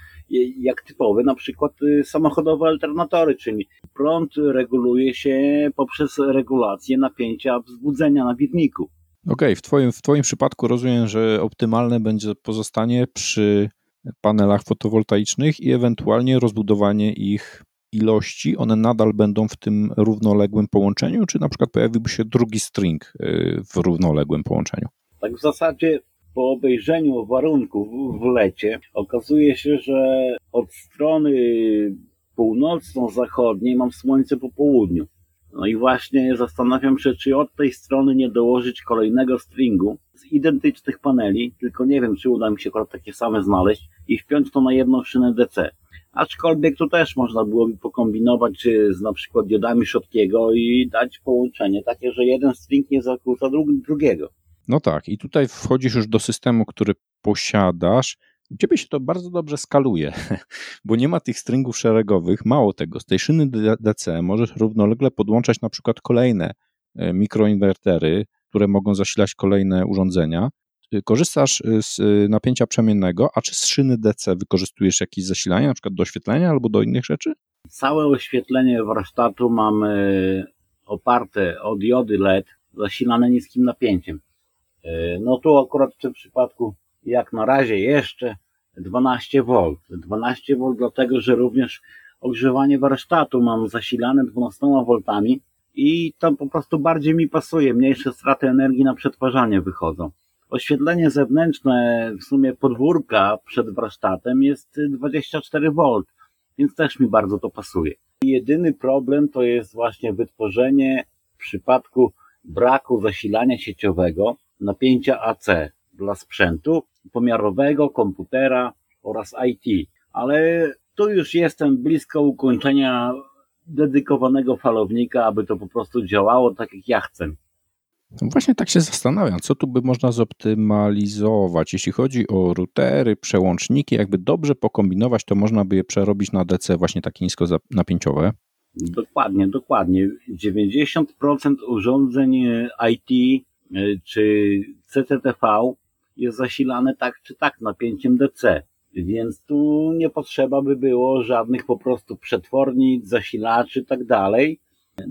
jak typowe, na przykład y, samochodowe alternatory, czyli prąd reguluje się poprzez regulację napięcia wzbudzenia na wirniku. Okej, okay, w, twoim, w Twoim przypadku rozumiem, że optymalne będzie pozostanie przy panelach fotowoltaicznych i ewentualnie rozbudowanie ich ilości, one nadal będą w tym równoległym połączeniu, czy na przykład pojawiłby się drugi string y, w równoległym połączeniu? Tak w zasadzie po obejrzeniu warunków w lecie okazuje się, że od strony północno-zachodniej mam słońce po południu. No i właśnie zastanawiam się, czy od tej strony nie dołożyć kolejnego stringu z identycznych paneli, tylko nie wiem, czy uda mi się akurat takie same znaleźć i wpiąć to na jedną szynę DC. Aczkolwiek tu też można byłoby pokombinować z na przykład diodami Schotkiego i dać połączenie takie, że jeden string nie zakłóca drugiego. No tak, i tutaj wchodzisz już do systemu, który posiadasz, u ciebie się to bardzo dobrze skaluje, [laughs] bo nie ma tych stringów szeregowych. Mało tego, z tej szyny DC możesz równolegle podłączać na przykład kolejne e, mikroinwertery, które mogą zasilać kolejne urządzenia. Y, korzystasz y, z napięcia przemiennego, a czy z szyny DC wykorzystujesz jakieś zasilanie, na przykład do oświetlenia albo do innych rzeczy? Całe oświetlenie warsztatu mamy oparte o diody LED zasilane niskim napięciem. No tu akurat w tym przypadku jak na razie jeszcze 12 V. 12 V dlatego, że również ogrzewanie warsztatu mam zasilane 12 V i to po prostu bardziej mi pasuje, mniejsze straty energii na przetwarzanie wychodzą. Oświetlenie zewnętrzne, w sumie podwórka przed warsztatem jest 24 V, więc też mi bardzo to pasuje. Jedyny problem to jest właśnie wytworzenie w przypadku braku zasilania sieciowego napięcia AC dla sprzętu pomiarowego, komputera oraz IT. Ale tu już jestem blisko ukończenia dedykowanego falownika, aby to po prostu działało tak jak ja chcę. No właśnie tak się zastanawiam, co tu by można zoptymalizować. Jeśli chodzi o routery, przełączniki, jakby dobrze pokombinować, to można by je przerobić na DC właśnie takie niskonapięciowe. Dokładnie, dokładnie. 90% urządzeń IT czy CCTV jest zasilane tak czy tak napięciem DC. Więc tu nie potrzeba by było żadnych po prostu przetwornic, zasilaczy i tak dalej.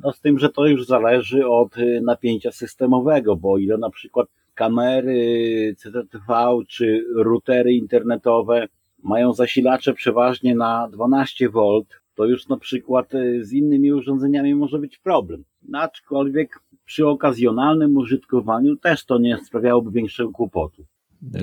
No z tym, że to już zależy od y, napięcia systemowego, bo ile na przykład kamery CCTV czy routery internetowe mają zasilacze przeważnie na 12 V, to już na przykład y, z innymi urządzeniami może być problem. Aczkolwiek przy okazjonalnym użytkowaniu też to nie sprawiałoby większego kłopotu.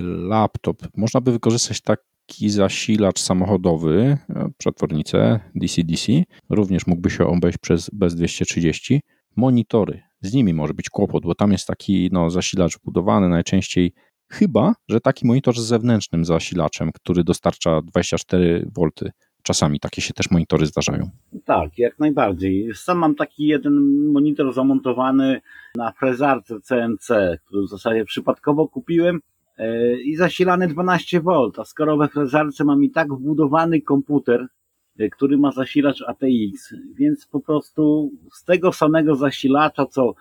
Laptop. Można by wykorzystać taki zasilacz samochodowy, e, przetwornicę DC-DC. Również mógłby się obejść przez bez 230. Monitory. Z nimi może być kłopot, bo tam jest taki no, zasilacz wbudowany najczęściej Chyba, że taki monitor z zewnętrznym zasilaczem, który dostarcza 24 V Czasami takie się też monitory zdarzają. Tak, jak najbardziej. Sam mam taki jeden monitor zamontowany na frezarce CNC, który w zasadzie przypadkowo kupiłem e, i zasilany 12V, a skoro we frezarce mam i tak wbudowany komputer, e, który ma zasilacz ATX, więc po prostu z tego samego zasilacza, co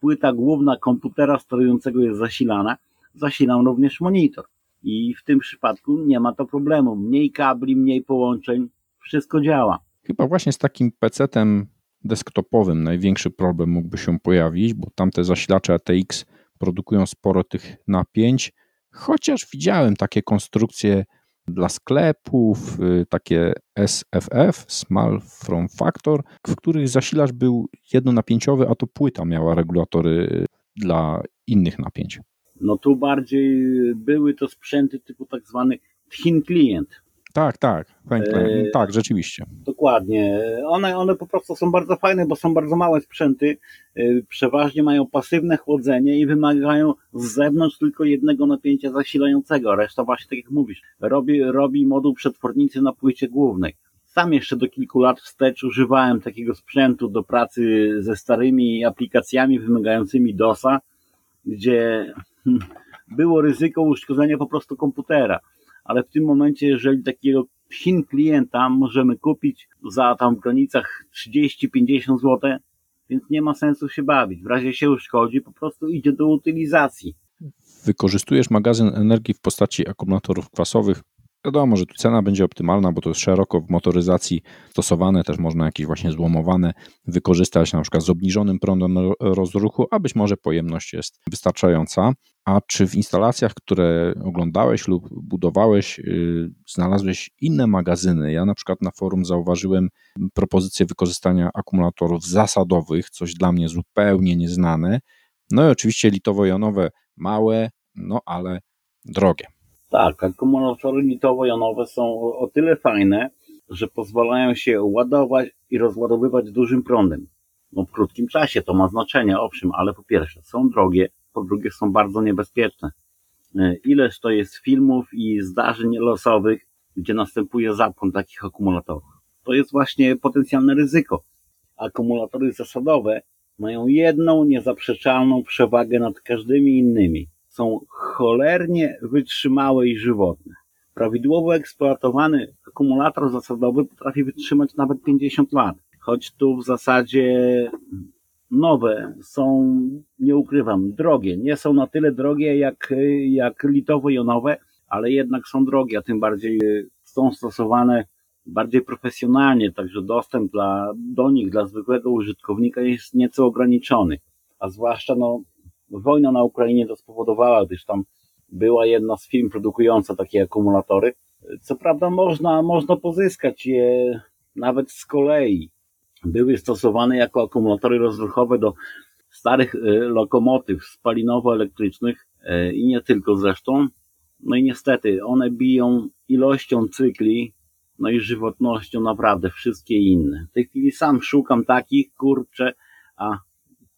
płyta główna komputera sterującego jest zasilana, zasilam również monitor. I w tym przypadku nie ma to problemu. Mniej kabli, mniej połączeń, wszystko działa. Chyba właśnie z takim PC-tem desktopowym największy problem mógłby się pojawić, bo tamte zasilacze ATX produkują sporo tych napięć, chociaż widziałem takie konstrukcje dla sklepów, y, takie SFF, Small Form Factor, w których zasilacz był jednonapięciowy, a to płyta miała regulatory dla innych napięć. No tu bardziej były to sprzęty typu tak zwany thin client. Tak, tak, e, tak, rzeczywiście. Dokładnie. One, one po prostu są bardzo fajne, bo są bardzo małe sprzęty. E, przeważnie mają pasywne chłodzenie i wymagają z zewnątrz tylko jednego napięcia zasilającego. Reszta właśnie, tak jak mówisz, robi, robi moduł przetwornicy na płycie głównej. Sam jeszcze do kilku lat wstecz używałem takiego sprzętu do pracy ze starymi aplikacjami wymagającymi DOSa, gdzie było ryzyko uszkodzenia po prostu komputera. Ale w tym momencie, jeżeli takiego Chin klienta możemy kupić za tam w granicach 30-50 zł, więc nie ma sensu się bawić. W razie się uszkodzi, po prostu idzie do utylizacji. Wykorzystujesz magazyn energii w postaci akumulatorów kwasowych Wiadomo, że tu cena będzie optymalna, bo to jest szeroko w motoryzacji stosowane, też można jakieś właśnie złomowane wykorzystać, na przykład z obniżonym prądem rozruchu, a być może pojemność jest wystarczająca. A czy w instalacjach, które oglądałeś lub budowałeś, yy, znalazłeś inne magazyny? Ja na przykład na forum zauważyłem propozycję wykorzystania akumulatorów zasadowych, coś dla mnie zupełnie nieznane. No i oczywiście litowo-jonowe, małe, no ale drogie. Tak, akumulatory litowo-jonowe są o tyle fajne, że pozwalają się ładować i rozładowywać dużym prądem. No w krótkim czasie to ma znaczenie, owszem, ale po pierwsze są drogie, po drugie są bardzo niebezpieczne. E, ileż to jest filmów i zdarzeń losowych, gdzie następuje zapłon takich akumulatorów. To jest właśnie potencjalne ryzyko. Akumulatory zasadowe mają jedną niezaprzeczalną przewagę nad każdymi innymi. Są cholernie wytrzymałe i żywotne. Prawidłowo eksploatowany akumulator zasadowy potrafi wytrzymać nawet 50 lat, choć tu w zasadzie nowe są, nie ukrywam, drogie. Nie są na tyle drogie jak, jak litowo-jonowe, ale jednak są drogie, a tym bardziej są stosowane bardziej profesjonalnie, także dostęp dla, do nich dla zwykłego użytkownika jest nieco ograniczony. A zwłaszcza no, wojna na Ukrainie to spowodowała, gdyż tam była jedna z firm produkująca takie akumulatory. Co prawda można, można pozyskać je nawet z kolei. Były stosowane jako akumulatory rozruchowe do starych e, lokomotyw spalinowo-elektrycznych e, i nie tylko zresztą. No i niestety one biją ilością cykli, no i żywotnością naprawdę wszystkie inne. W tej chwili sam szukam takich, kurczę, a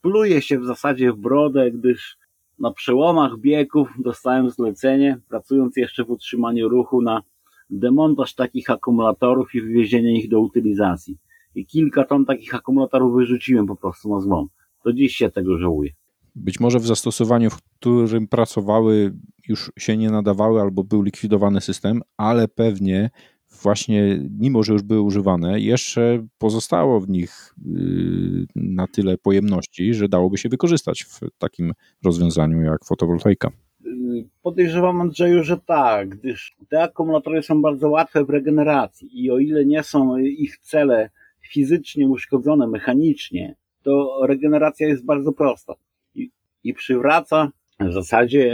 pluję się w zasadzie w brodę, gdyż na przełomach biegów dostałem zlecenie, pracując jeszcze w utrzymaniu ruchu na demontaż takich akumulatorów i wywiezienie ich do utylizacji. I kilka ton takich akumulatorów wyrzuciłem po prostu na złom. Do dziś się tego żałuję. Być może w zastosowaniu, w którym pracowały, już się nie nadawały albo był likwidowany system, ale pewnie właśnie, mimo że już były używane, jeszcze pozostało w nich yy, na tyle pojemności, że dałoby się wykorzystać w takim rozwiązaniu jak fotowoltaika. Podejrzewam, Andrzeju, że tak, gdyż te akumulatory są bardzo łatwe w regeneracji i o ile nie są ich cele fizycznie uszkodzone mechanicznie, to regeneracja jest bardzo prosta i, i przywraca w zasadzie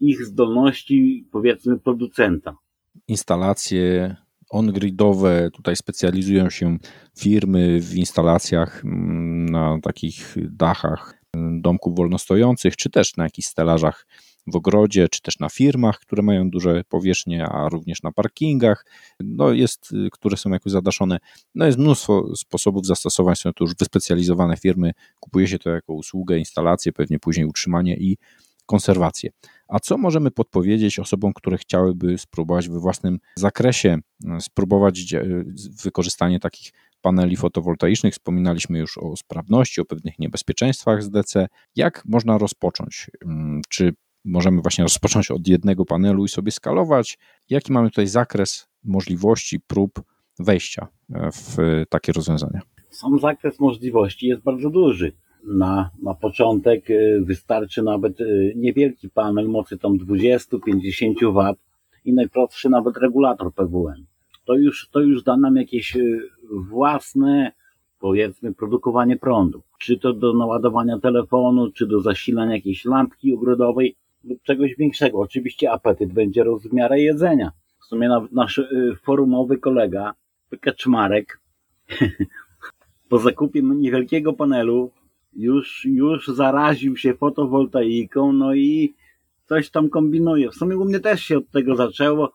ich zdolności, powiedzmy, producenta instalacje on-gridowe, tutaj specjalizują się firmy w instalacjach mm, na takich dachach mm, domków wolnostojących, czy też na jakichś stelażach w ogrodzie, czy też na firmach, które mają duże powierzchnie, a również na parkingach, no jest, które są jakoś zadaszone. No jest mnóstwo sposobów zastosowań, są to już wyspecjalizowane firmy, kupuje się to jako usługę, instalację, pewnie później utrzymanie i konserwację. A co możemy podpowiedzieć osobom, które chciałyby spróbować we własnym zakresie, e, spróbować wykorzystanie takich paneli fotowoltaicznych? Wspominaliśmy już o sprawności, o pewnych niebezpieczeństwach z DC. Jak można rozpocząć? Mm, czy możemy właśnie rozpocząć od jednego panelu i sobie skalować? Jaki mamy tutaj zakres możliwości, prób wejścia e, w takie rozwiązania? Sam zakres możliwości jest bardzo duży na, na początek y, wystarczy nawet y, niewielki panel mocy tam 20-50 W i najprostszy nawet regulator PWM. To już, to już da nam jakieś y, własne, powiedzmy, produkowanie prądu. Czy to do naładowania telefonu, czy do zasilania jakiejś lampki ogrodowej lub czegoś większego. Oczywiście apetyt będzie rozmiarem jedzenia. W sumie nasz forumowy kolega, Kaczmarek, [laughs] po zakupie niewielkiego panelu już, już zaraził się fotowoltaiką, no i coś tam kombinuje. W sumie u mnie też się od tego zaczęło,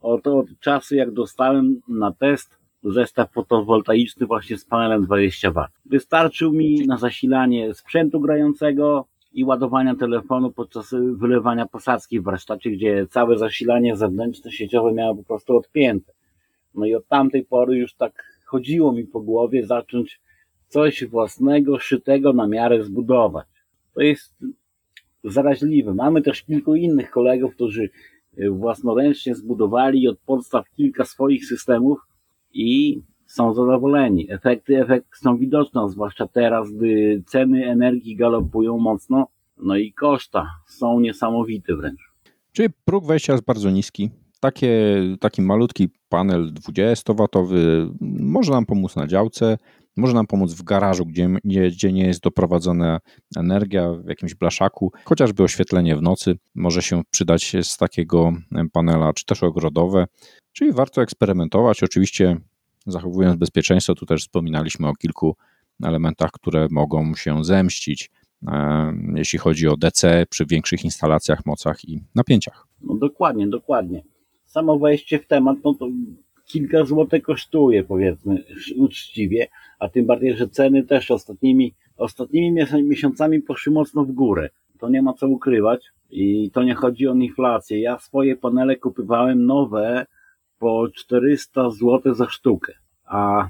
od, od czasu jak dostałem na test zestaw fotowoltaiczny właśnie z panelem 20 W. Wystarczył mi na zasilanie sprzętu grającego i ładowania telefonu podczas wylewania posadzki w warsztacie, gdzie całe zasilanie zewnętrzne sieciowe miało po prostu odpięte. No i od tamtej pory już tak chodziło mi po głowie zacząć coś własnego, szytego na miarę zbudować. To jest zaraźliwe. Mamy też kilku innych kolegów, którzy e, własnoręcznie zbudowali od podstaw kilka swoich systemów i są zadowoleni. Efekty efekt są widoczne, zwłaszcza teraz, gdy ceny energii galopują mocno, no i koszta są niesamowite wręcz. Czyli próg wejścia jest bardzo niski. Takie, taki malutki panel 20W może nam pomóc na działce, może nam pomóc w garażu, gdzie, gdzie, gdzie nie jest doprowadzona energia, w jakimś blaszaku, chociażby oświetlenie w nocy może się przydać z takiego panela, czy też ogrodowe. Czyli warto eksperymentować. Oczywiście zachowując bezpieczeństwo, tu też wspominaliśmy o kilku elementach, które mogą się zemścić, e, jeśli chodzi o DC przy większych instalacjach, mocach i napięciach. No dokładnie, dokładnie. Samo wejście w temat, no to kilka złotych kosztuje, powiedzmy, uczciwie, a tym bardziej, że ceny też ostatnimi, ostatnimi miesiącami poszły mocno w górę. to nie ma co ukrywać. I to nie chodzi o inflację. Ja swoje panele kupywałem nowe po 400 zł za sztukę. A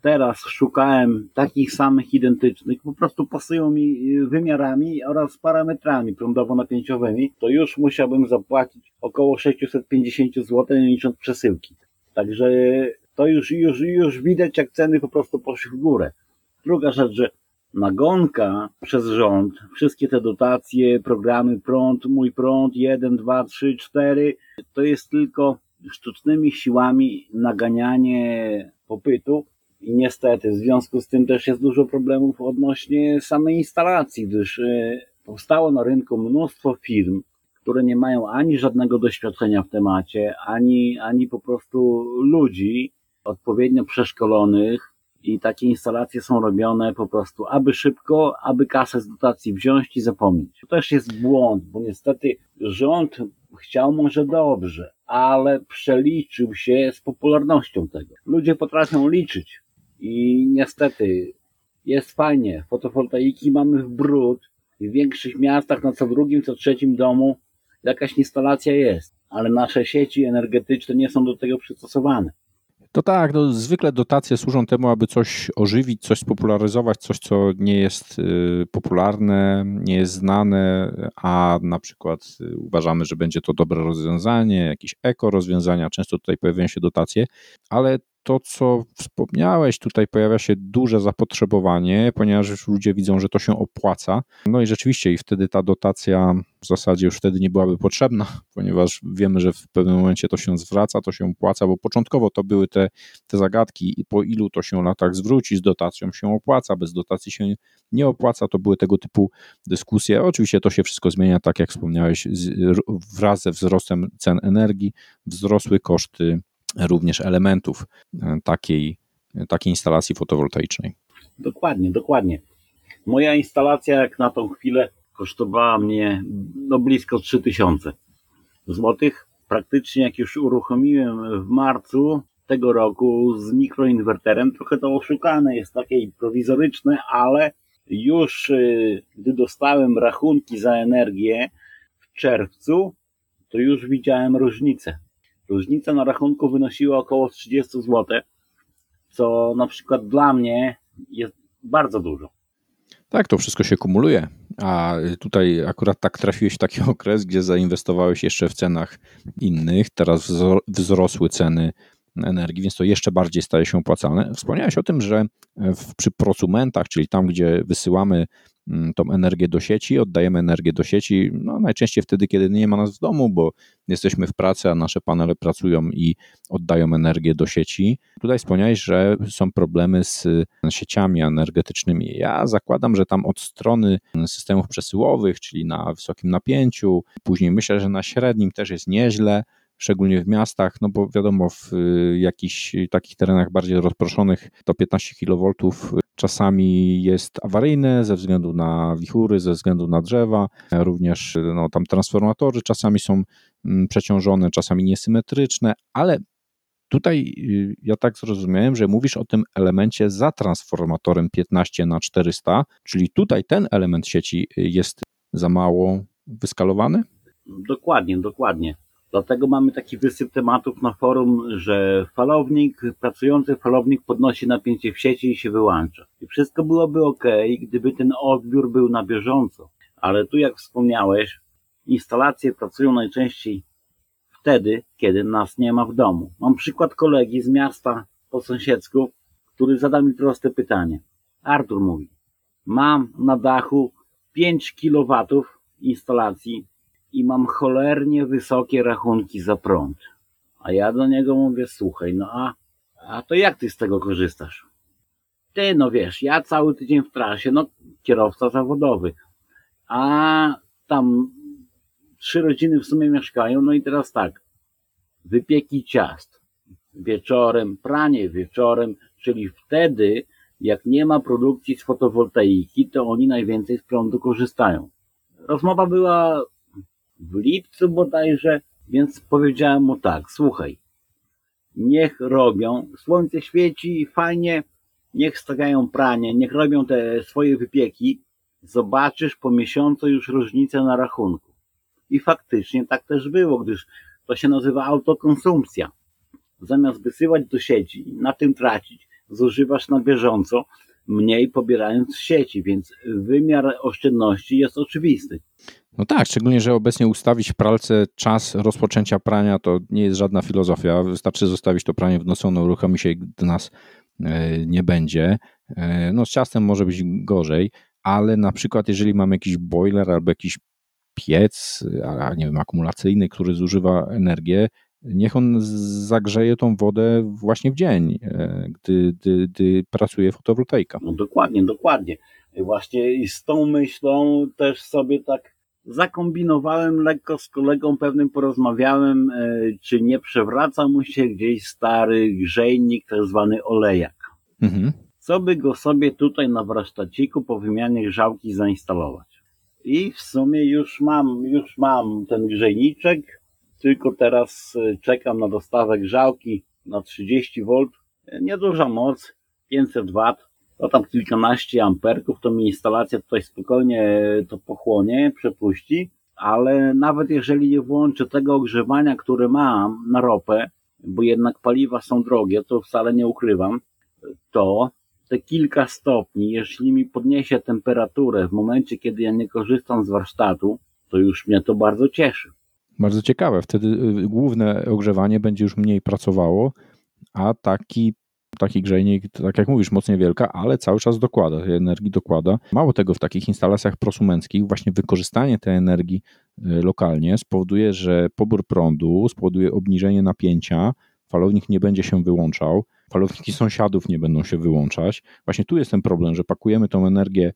teraz szukałem takich samych identycznych, po prostu pasują mi wymiarami oraz parametrami prądowo-napięciowymi, to już musiałbym zapłacić około 650 zł, licząc przesyłki. Także to już, już, już widać, jak ceny po prostu poszły w górę. Druga rzecz, że nagonka przez rząd, wszystkie te dotacje, programy prąd, mój prąd, 1, 2, 3, 4, to jest tylko sztucznymi siłami naganianie popytu i niestety w związku z tym też jest dużo problemów odnośnie samej instalacji, gdyż e, powstało na rynku mnóstwo firm, które nie mają ani żadnego doświadczenia w temacie, ani, ani po prostu ludzi odpowiednio przeszkolonych i takie instalacje są robione po prostu aby szybko, aby kasę z dotacji wziąć i zapomnieć. To też jest błąd, bo niestety rząd chciał może dobrze, ale przeliczył się z popularnością tego. Ludzie potrafią liczyć i niestety jest fajnie. Fotowoltaiki mamy w brud w większych miastach na co drugim, co trzecim domu jakaś instalacja jest, ale nasze sieci energetyczne nie są do tego przystosowane. To tak, no, zwykle dotacje służą temu, aby coś ożywić, coś spopularyzować, coś, co nie jest y, popularne, nie jest znane, a na przykład y, uważamy, że będzie to dobre rozwiązanie, jakieś eko rozwiązania. Często tutaj pojawiają się dotacje, ale to, co wspomniałeś, tutaj pojawia się duże zapotrzebowanie, ponieważ ludzie widzą, że to się opłaca. No i rzeczywiście, i wtedy ta dotacja w zasadzie już wtedy nie byłaby potrzebna, [laughs] ponieważ wiemy, że w pewnym momencie to się zwraca, to się opłaca, bo początkowo to były te, te zagadki, i po ilu to się latach zwróci, z dotacją się opłaca, bez dotacji się nie opłaca, to były tego typu dyskusje. Oczywiście to się wszystko zmienia, tak jak wspomniałeś, wraz ze wzrostem cen energii, wzrosły koszty również elementów e, takiej, takiej instalacji fotowoltaicznej. Dokładnie, dokładnie. Moja instalacja, jak na tą chwilę, kosztowała mnie no, blisko 3000 złotych. Praktycznie jak już uruchomiłem w marcu tego roku z mikroinwerterem, trochę to oszukane jest takie prowizoryczne, ale już y, gdy dostałem rachunki za energię w czerwcu, to już widziałem różnicę. Różnica na rachunku wynosiła około 30 zł, co na przykład dla mnie jest bardzo dużo. Tak, to wszystko się kumuluje. A tutaj akurat tak trafiłeś w taki [laughs] okres, gdzie zainwestowałeś jeszcze w cenach innych, teraz wzrosły ceny energii, więc to jeszcze bardziej staje się opłacalne. Wspomniałeś o tym, że w, przy prosumentach, czyli tam, gdzie wysyłamy tą energię do sieci, oddajemy energię do sieci, no najczęściej wtedy, kiedy nie ma nas w domu, bo jesteśmy w pracy, a nasze panele pracują i oddają energię do sieci. Tutaj wspomniałeś, że są problemy z sieciami energetycznymi. Ja zakładam, że tam od strony systemów przesyłowych, czyli na wysokim napięciu, później myślę, że na średnim też jest nieźle, szczególnie w miastach, no bo wiadomo, w y, jakichś takich terenach bardziej rozproszonych to 15 kV czasami jest awaryjne ze względu na wichury, ze względu na drzewa, również no, tam transformatory czasami są mm, przeciążone, czasami niesymetryczne, ale tutaj y, ja tak zrozumiałem, że mówisz o tym elemencie za transformatorem 15 na 400, czyli tutaj ten element sieci jest za mało wyskalowany? Dokładnie, dokładnie. Dlatego mamy taki wysyp tematów na forum, że falownik, pracujący falownik podnosi napięcie w sieci i się wyłącza. I wszystko byłoby ok, gdyby ten odbiór był na bieżąco. Ale tu, jak wspomniałeś, instalacje pracują najczęściej wtedy, kiedy nas nie ma w domu. Mam przykład kolegi z miasta po sąsiedzku, który zada mi proste pytanie. Artur mówi, mam na dachu 5 kW instalacji i mam cholernie wysokie rachunki za prąd. A ja do niego mówię, słuchaj, no a, a to jak ty z tego korzystasz? Ty, no wiesz, ja cały tydzień w trasie, no kierowca zawodowy, a tam trzy rodziny w sumie mieszkają, no i teraz tak, wypieki ciast wieczorem, pranie wieczorem, czyli wtedy, jak nie ma produkcji z fotowoltaiki, to oni najwięcej z prądu korzystają. Rozmowa była w lipcu bodajże, więc powiedziałem mu tak, słuchaj, niech robią, słońce świeci, fajnie, niech stawiają pranie, niech robią te swoje wypieki, zobaczysz po miesiącu już różnicę na rachunku. I faktycznie tak też było, gdyż to się nazywa autokonsumpcja. Zamiast wysyłać do sieci, na tym tracić, zużywasz na bieżąco, mniej pobierając z sieci, więc wymiar oszczędności jest oczywisty. No tak, szczególnie, że obecnie ustawić w pralce czas rozpoczęcia prania to nie jest żadna filozofia. Wystarczy zostawić to pranie w nocy, ono uruchomi się, gdy nas e, nie będzie. E, no z ciastem może być gorzej, ale na przykład jeżeli mamy jakiś boiler albo jakiś piec, a nie wiem, akumulacyjny, który zużywa energię, niech on zagrzeje tą wodę właśnie w dzień, e, gdy, gdy, gdy pracuje fotowoltaika. No dokładnie, dokładnie. Właśnie z tą myślą też sobie tak zakombinowałem lekko z kolegą pewnym, porozmawiałem, e, czy nie przewraca mu się gdzieś stary grzejnik, tak zwany olejak. Mhm. Co by go sobie tutaj na warsztaciku po wymianie grzałki zainstalować. I w sumie już mam, już mam ten grzejniczek, tylko teraz e, czekam na dostawę grzałki na 30 V. Nieduża moc, 500 W. To tam kilkanaście amperków, to mi instalacja tutaj spokojnie to pochłonie, przepuści, ale nawet jeżeli nie włączę tego ogrzewania, które mam na ropę, bo jednak paliwa są drogie, to wcale nie ukrywam, to te kilka stopni, jeśli mi podniesie temperaturę w momencie, kiedy ja nie korzystam z warsztatu, to już mnie to bardzo cieszy. Bardzo ciekawe. Wtedy y, główne ogrzewanie będzie już mniej pracowało, a taki taki grzejnik, tak jak mówisz, moc niewielka, ale cały czas dokłada, tej energii dokłada. Mało tego, w takich instalacjach prosumenckich właśnie wykorzystanie tej energii y, lokalnie spowoduje, że pobór prądu spowoduje obniżenie napięcia, falownik nie będzie się wyłączał, falowniki sąsiadów nie będą się wyłączać. Właśnie tu jest ten problem, że pakujemy tą energię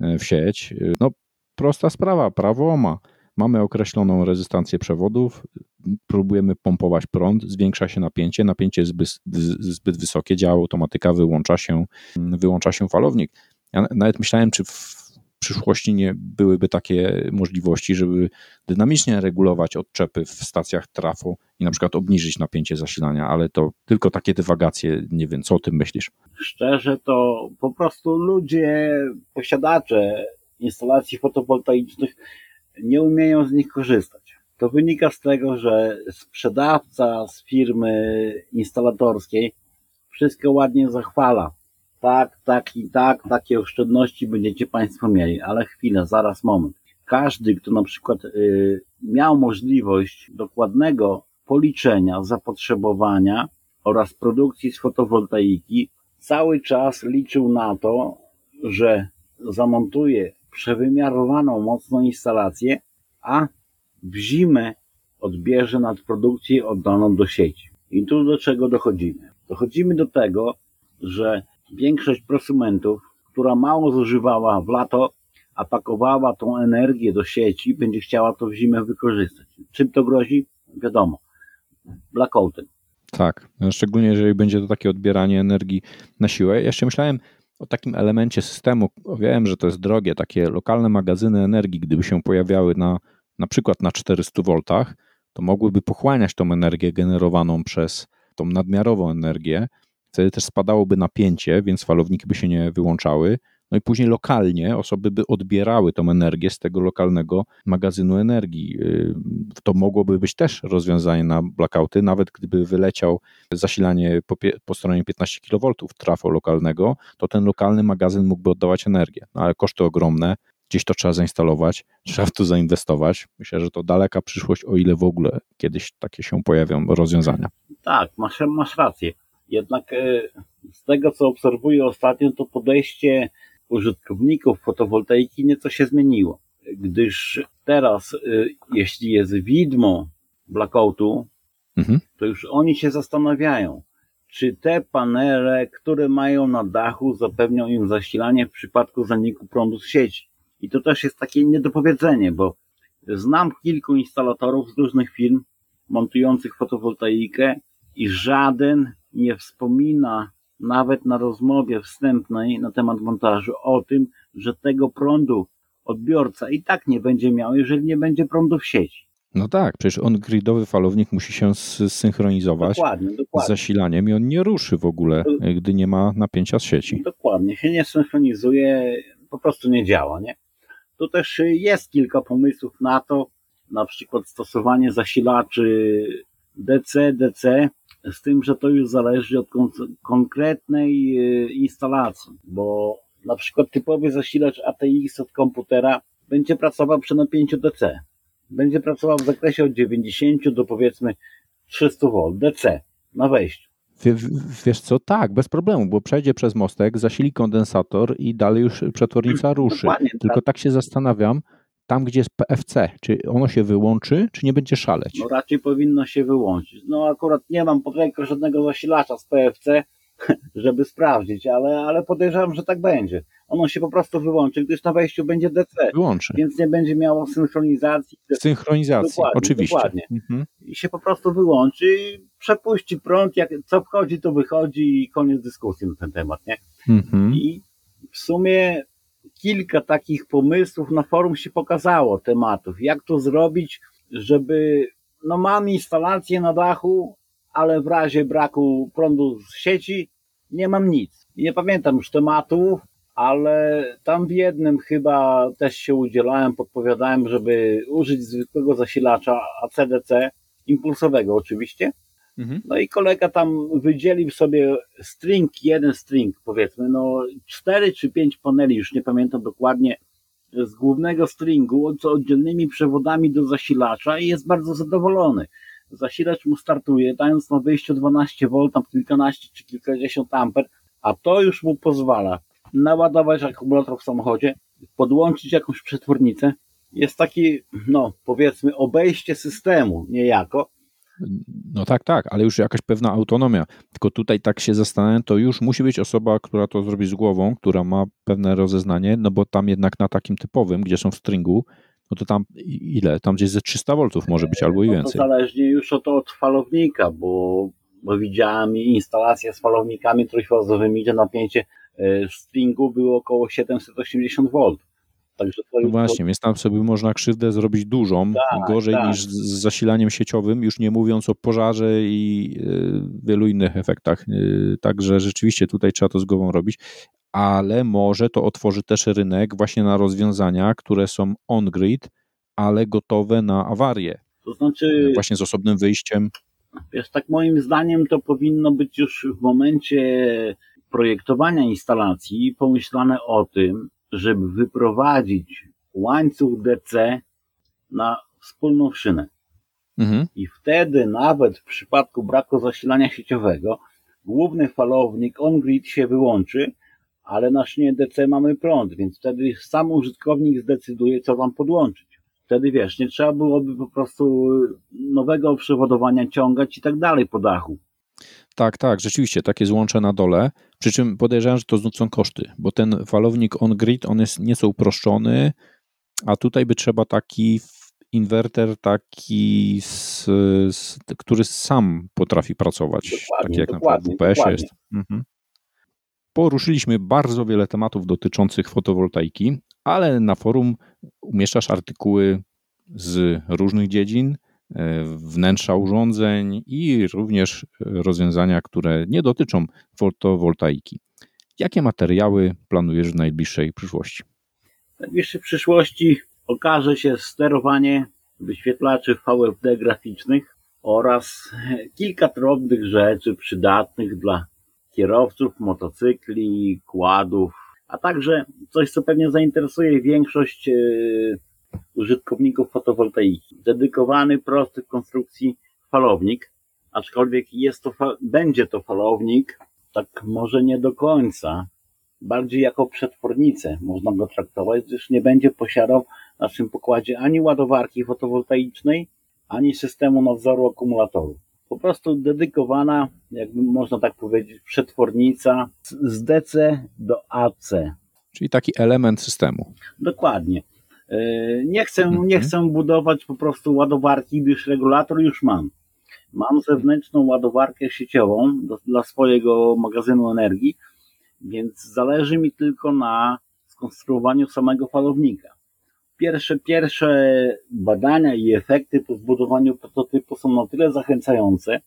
y, w sieć. No, prosta sprawa, prawo ma. Mamy określoną rezystancję przewodów, próbujemy pompować prąd, zwiększa się napięcie, napięcie jest zbyt, zbyt wysokie, działa automatyka, wyłącza się, wyłącza się falownik. Ja nawet myślałem, czy w przyszłości nie byłyby takie możliwości, żeby dynamicznie regulować odczepy w stacjach trafo i na przykład obniżyć napięcie zasilania, ale to tylko takie dywagacje, nie wiem, co o tym myślisz? Szczerze to po prostu ludzie, posiadacze instalacji fotowoltaicznych nie umieją z nich korzystać. To wynika z tego, że sprzedawca z firmy instalatorskiej wszystko ładnie zachwala. Tak, tak i tak, takie oszczędności będziecie Państwo mieli, ale chwilę, zaraz moment. Każdy, kto na przykład y, miał możliwość dokładnego policzenia zapotrzebowania oraz produkcji z fotowoltaiki, cały czas liczył na to, że zamontuje przewymiarowaną mocno instalację, a w zimę odbierze nadprodukcję oddaną do sieci. I tu do czego dochodzimy? Dochodzimy do tego, że większość prosumentów, która mało zużywała w lato, a pakowała tą energię do sieci, będzie chciała to w zimę wykorzystać. Czym to grozi? Wiadomo. Blackoutem. Tak, szczególnie jeżeli będzie to takie odbieranie energii na siłę. Ja jeszcze myślałem, o takim elemencie systemu. Wiem, że to jest drogie, takie lokalne magazyny energii, gdyby się pojawiały na, na przykład na 400 V, to mogłyby pochłaniać tą energię generowaną przez tą nadmiarową energię. Wtedy też spadałoby napięcie, więc falowniki by się nie wyłączały. No i później lokalnie osoby by odbierały tą energię z tego lokalnego magazynu energii. Y, to mogłoby być też rozwiązanie na blackouty, nawet gdyby wyleciał zasilanie po, po stronie 15 kV trafo lokalnego, to ten lokalny magazyn mógłby oddawać energię. No ale koszty ogromne, gdzieś to trzeba zainstalować, [laughs] trzeba w to zainwestować. Myślę, że to daleka przyszłość, o ile w ogóle kiedyś takie się pojawią rozwiązania. Tak, masz, masz rację. Jednak e, z tego, co obserwuję ostatnio, to podejście użytkowników fotowoltaiki nieco się zmieniło, gdyż teraz, y, jeśli jest widmo blackoutu, mhm. to już oni się zastanawiają, czy te panele, które mają na dachu, zapewnią im zasilanie w przypadku zaniku prądu z sieci. I to też jest takie niedopowiedzenie, bo znam kilku instalatorów z różnych firm montujących fotowoltaikę i żaden nie wspomina nawet na rozmowie wstępnej na temat montażu o tym, że tego prądu odbiorca i tak nie będzie miał, jeżeli nie będzie prądu w sieci. No tak, przecież on gridowy falownik musi się zsynchronizować dokładnie, dokładnie. z zasilaniem i on nie ruszy w ogóle, gdy nie ma napięcia z sieci. Dokładnie, się nie synchronizuje, po prostu nie działa, nie? Tu też jest kilka pomysłów na to, na przykład stosowanie zasilaczy DC, DC, z tym, że to już zależy od kon konkretnej e, instalacji, bo na przykład typowy zasilacz ATX od komputera będzie pracował przy napięciu DC. Będzie pracował w zakresie od 90 do powiedzmy 300 V DC na wejściu. Wiesz co, tak, bez problemu, bo przejdzie przez mostek, zasili kondensator i dalej już przetwornica [clears throat] ruszy. Dokładnie, Tylko tak. tak się zastanawiam, tam gdzie jest PFC, czy ono się wyłączy, czy nie będzie szaleć? No raczej powinno się wyłączyć. No akurat nie mam pod ręką żadnego zasilacza z PFC, [laughs] żeby sprawdzić, ale, ale podejrzewam, że tak będzie. Ono się po prostu wyłączy, gdyż na wejściu będzie DC. Wyłączy. Więc nie będzie miało synchronizacji. Synchronizacji, dokładnie, oczywiście. Dokładnie. Mhm. I się po prostu wyłączy, przepuści prąd, jak co wchodzi, to wychodzi i koniec dyskusji na ten temat, nie? Mhm. I w sumie kilka takich pomysłów na forum się pokazało, tematów. Jak to zrobić, żeby, no mam instalację na dachu, ale w razie braku prądu z sieci nie mam nic. Nie pamiętam już tematów, ale tam w jednym chyba też się udzielałem, podpowiadałem, żeby użyć zwykłego zasilacza ACDC, impulsowego oczywiście. Mhm. No i kolega tam wydzielił sobie string, jeden string powiedzmy, no cztery czy pięć paneli, już nie pamiętam dokładnie, z głównego stringu, z oddzielnymi przewodami do zasilacza i jest bardzo zadowolony zasilacz mu startuje, dając na wyjściu 12V, tam kilkanaście czy kilkadziesiąt amper, a to już mu pozwala naładować akumulator w samochodzie, podłączyć jakąś przetwornicę. Jest taki, no powiedzmy, obejście systemu niejako. No tak, tak, ale już jakaś pewna autonomia. Tylko tutaj tak się zastanawiam, to już musi być osoba, która to zrobi z głową, która ma pewne rozeznanie, no bo tam jednak na takim typowym, gdzie są w stringu, no to tam ile? Tam gdzieś ze 300 V może być albo i no więcej. To zależnie już od, od falownika, bo, bo widziałem instalację z falownikami trójfazowymi, gdzie napięcie e, stringu było około 780 V. Także to no właśnie, to... więc tam sobie można krzywdę zrobić dużą, tak, gorzej tak. niż z zasilaniem sieciowym, już nie mówiąc o pożarze i e, wielu innych efektach. E, także rzeczywiście tutaj trzeba to z głową robić ale może to otworzy też rynek właśnie na rozwiązania, które są on-grid, ale gotowe na awarię. To znaczy, e, właśnie z osobnym wyjściem. Wiesz, tak moim zdaniem to powinno być już w momencie projektowania instalacji pomyślane o tym, żeby wyprowadzić łańcuch DC na wspólną szynę. Mhm. I wtedy nawet w przypadku braku zasilania sieciowego główny falownik on-grid się wyłączy, ale na szynie DC mamy prąd, więc wtedy sam użytkownik zdecyduje, co wam podłączyć. Wtedy wiesz, nie trzeba byłoby po prostu nowego przewodowania ciągać i tak dalej po dachu. Tak, tak, rzeczywiście, takie złącze na dole. Przy czym podejrzewam, że to są koszty, bo ten falownik on-grid, on jest nieco uproszczony, a tutaj by trzeba taki inwerter, taki, z, z, który sam potrafi pracować. Dokładnie, taki jak na przykład w UPS jest. Mhm. Poruszyliśmy bardzo wiele tematów dotyczących fotowoltaiki, ale na forum umieszczasz artykuły z różnych dziedzin, wnętrza urządzeń i również rozwiązania, które nie dotyczą fotowoltaiki. Jakie materiały planujesz w najbliższej przyszłości? W najbliższej przyszłości okaże się sterowanie wyświetlaczy VFD graficznych oraz kilka drobnych rzeczy przydatnych dla kierowców, motocykli, kładów, a także coś, co pewnie zainteresuje większość e, użytkowników fotowoltaiki. Dedykowany, prosty w konstrukcji falownik, aczkolwiek jest to, będzie to falownik, tak może nie do końca, bardziej jako przetwornicę można go traktować, gdyż nie będzie posiadał na naszym pokładzie ani ładowarki fotowoltaicznej, ani systemu nadzoru akumulatorów po prostu dedykowana, jakby można tak powiedzieć, przetwornica z DC do AC. Czyli taki element systemu. Dokładnie. E, nie chcę, mhm. nie chcę budować po prostu ładowarki, gdyż regulator już mam. Mam zewnętrzną ładowarkę sieciową do, dla swojego magazynu energii, więc zależy mi tylko na skonstruowaniu samego falownika pierwsze, pierwsze badania i efekty po zbudowaniu prototypu są na tyle zachęcające,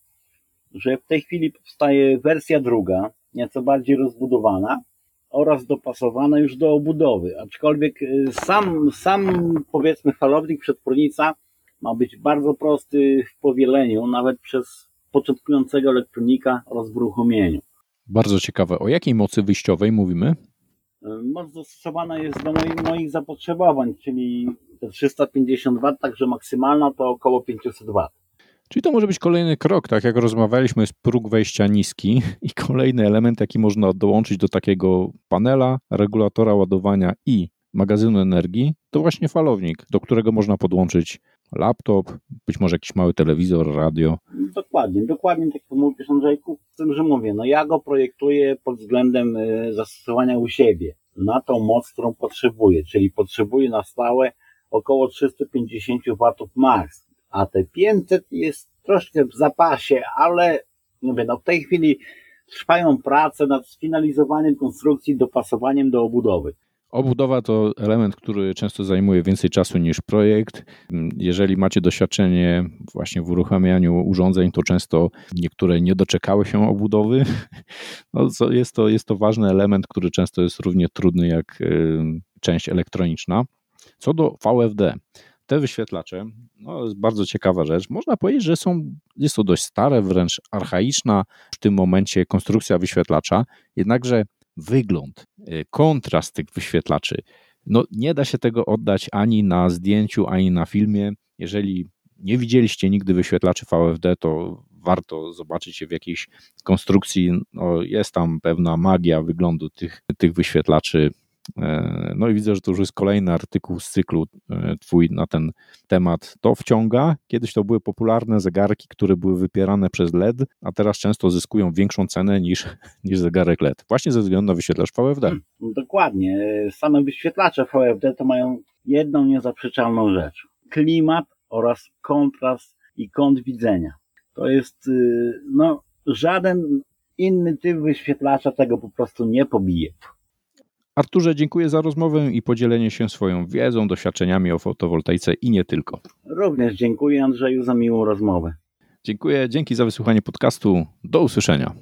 że w tej chwili powstaje wersja druga, nieco bardziej rozbudowana, oraz dopasowane już do obudowy. Aczkolwiek y, sam, sam powiedzmy falownik przetwornica ma być bardzo prosty w powieleniu, nawet przez początkującego elektronika oraz w uruchomieniu. Bardzo ciekawe. O jakiej mocy wyjściowej mówimy? Moc dostosowana jest do moich, moich zapotrzebowań, czyli 350 W, także maksymalna to około 500 W. Czyli to może być kolejny krok, tak jak rozmawialiśmy, jest próg wejścia niski i kolejny element, jaki można dołączyć do takiego panela, regulatora ładowania i magazynu energii, to właśnie falownik, do którego można podłączyć laptop, być może jakiś mały telewizor, radio. Dokładnie, dokładnie tak jak mówisz Andrzejku, z tym, że mówię, no ja go projektuję pod względem e, zastosowania u siebie, na tą moc, którą potrzebuję, czyli potrzebuję na stałe około 350 W max, a te 500 jest troszkę w zapasie, ale mówię, no w tej chwili trwają prace nad sfinalizowaniem konstrukcji, dopasowaniem do obudowy. Obudowa to element, który często zajmuje więcej czasu niż projekt. Jeżeli macie doświadczenie właśnie w uruchamianiu urządzeń, to często niektóre nie doczekały się obudowy. [laughs] No, jest, to, jest to ważny element, który często jest równie trudny jak y, część elektroniczna. Co do VFD, te wyświetlacze, no, jest bardzo ciekawa rzecz. Można powiedzieć, że są, jest to dość stare, wręcz archaiczna w tym momencie konstrukcja wyświetlacza, jednakże wygląd, y, kontrast tych wyświetlaczy, no nie da się tego oddać ani na zdjęciu, ani na filmie. Jeżeli nie widzieliście nigdy wyświetlaczy VFD, to warto zobaczyć je w jakiejś konstrukcji. No, jest tam pewna magia wyglądu tych, tych wyświetlaczy no i widzę, że to już jest kolejny artykuł z cyklu e, twój na ten temat. To wciąga. Kiedyś to były popularne zegarki, które były wypierane przez LED, a teraz często zyskują większą cenę niż, [laughs] niż zegarek LED. Właśnie ze względu na wyświetlacz VFD. Hmm, dokładnie. Same wyświetlacze VFD to mają jedną niezaprzeczalną rzecz. Klimat oraz kontrast i kąt widzenia. To jest, y, no, żaden inny typ wyświetlacza tego po prostu nie pobije. Arturze, dziękuję za rozmowę i podzielenie się swoją wiedzą, doświadczeniami o fotowoltaice i nie tylko. Również dziękuję Andrzeju za miłą rozmowę. Dziękuję, dzięki za wysłuchanie podcastu. Do usłyszenia.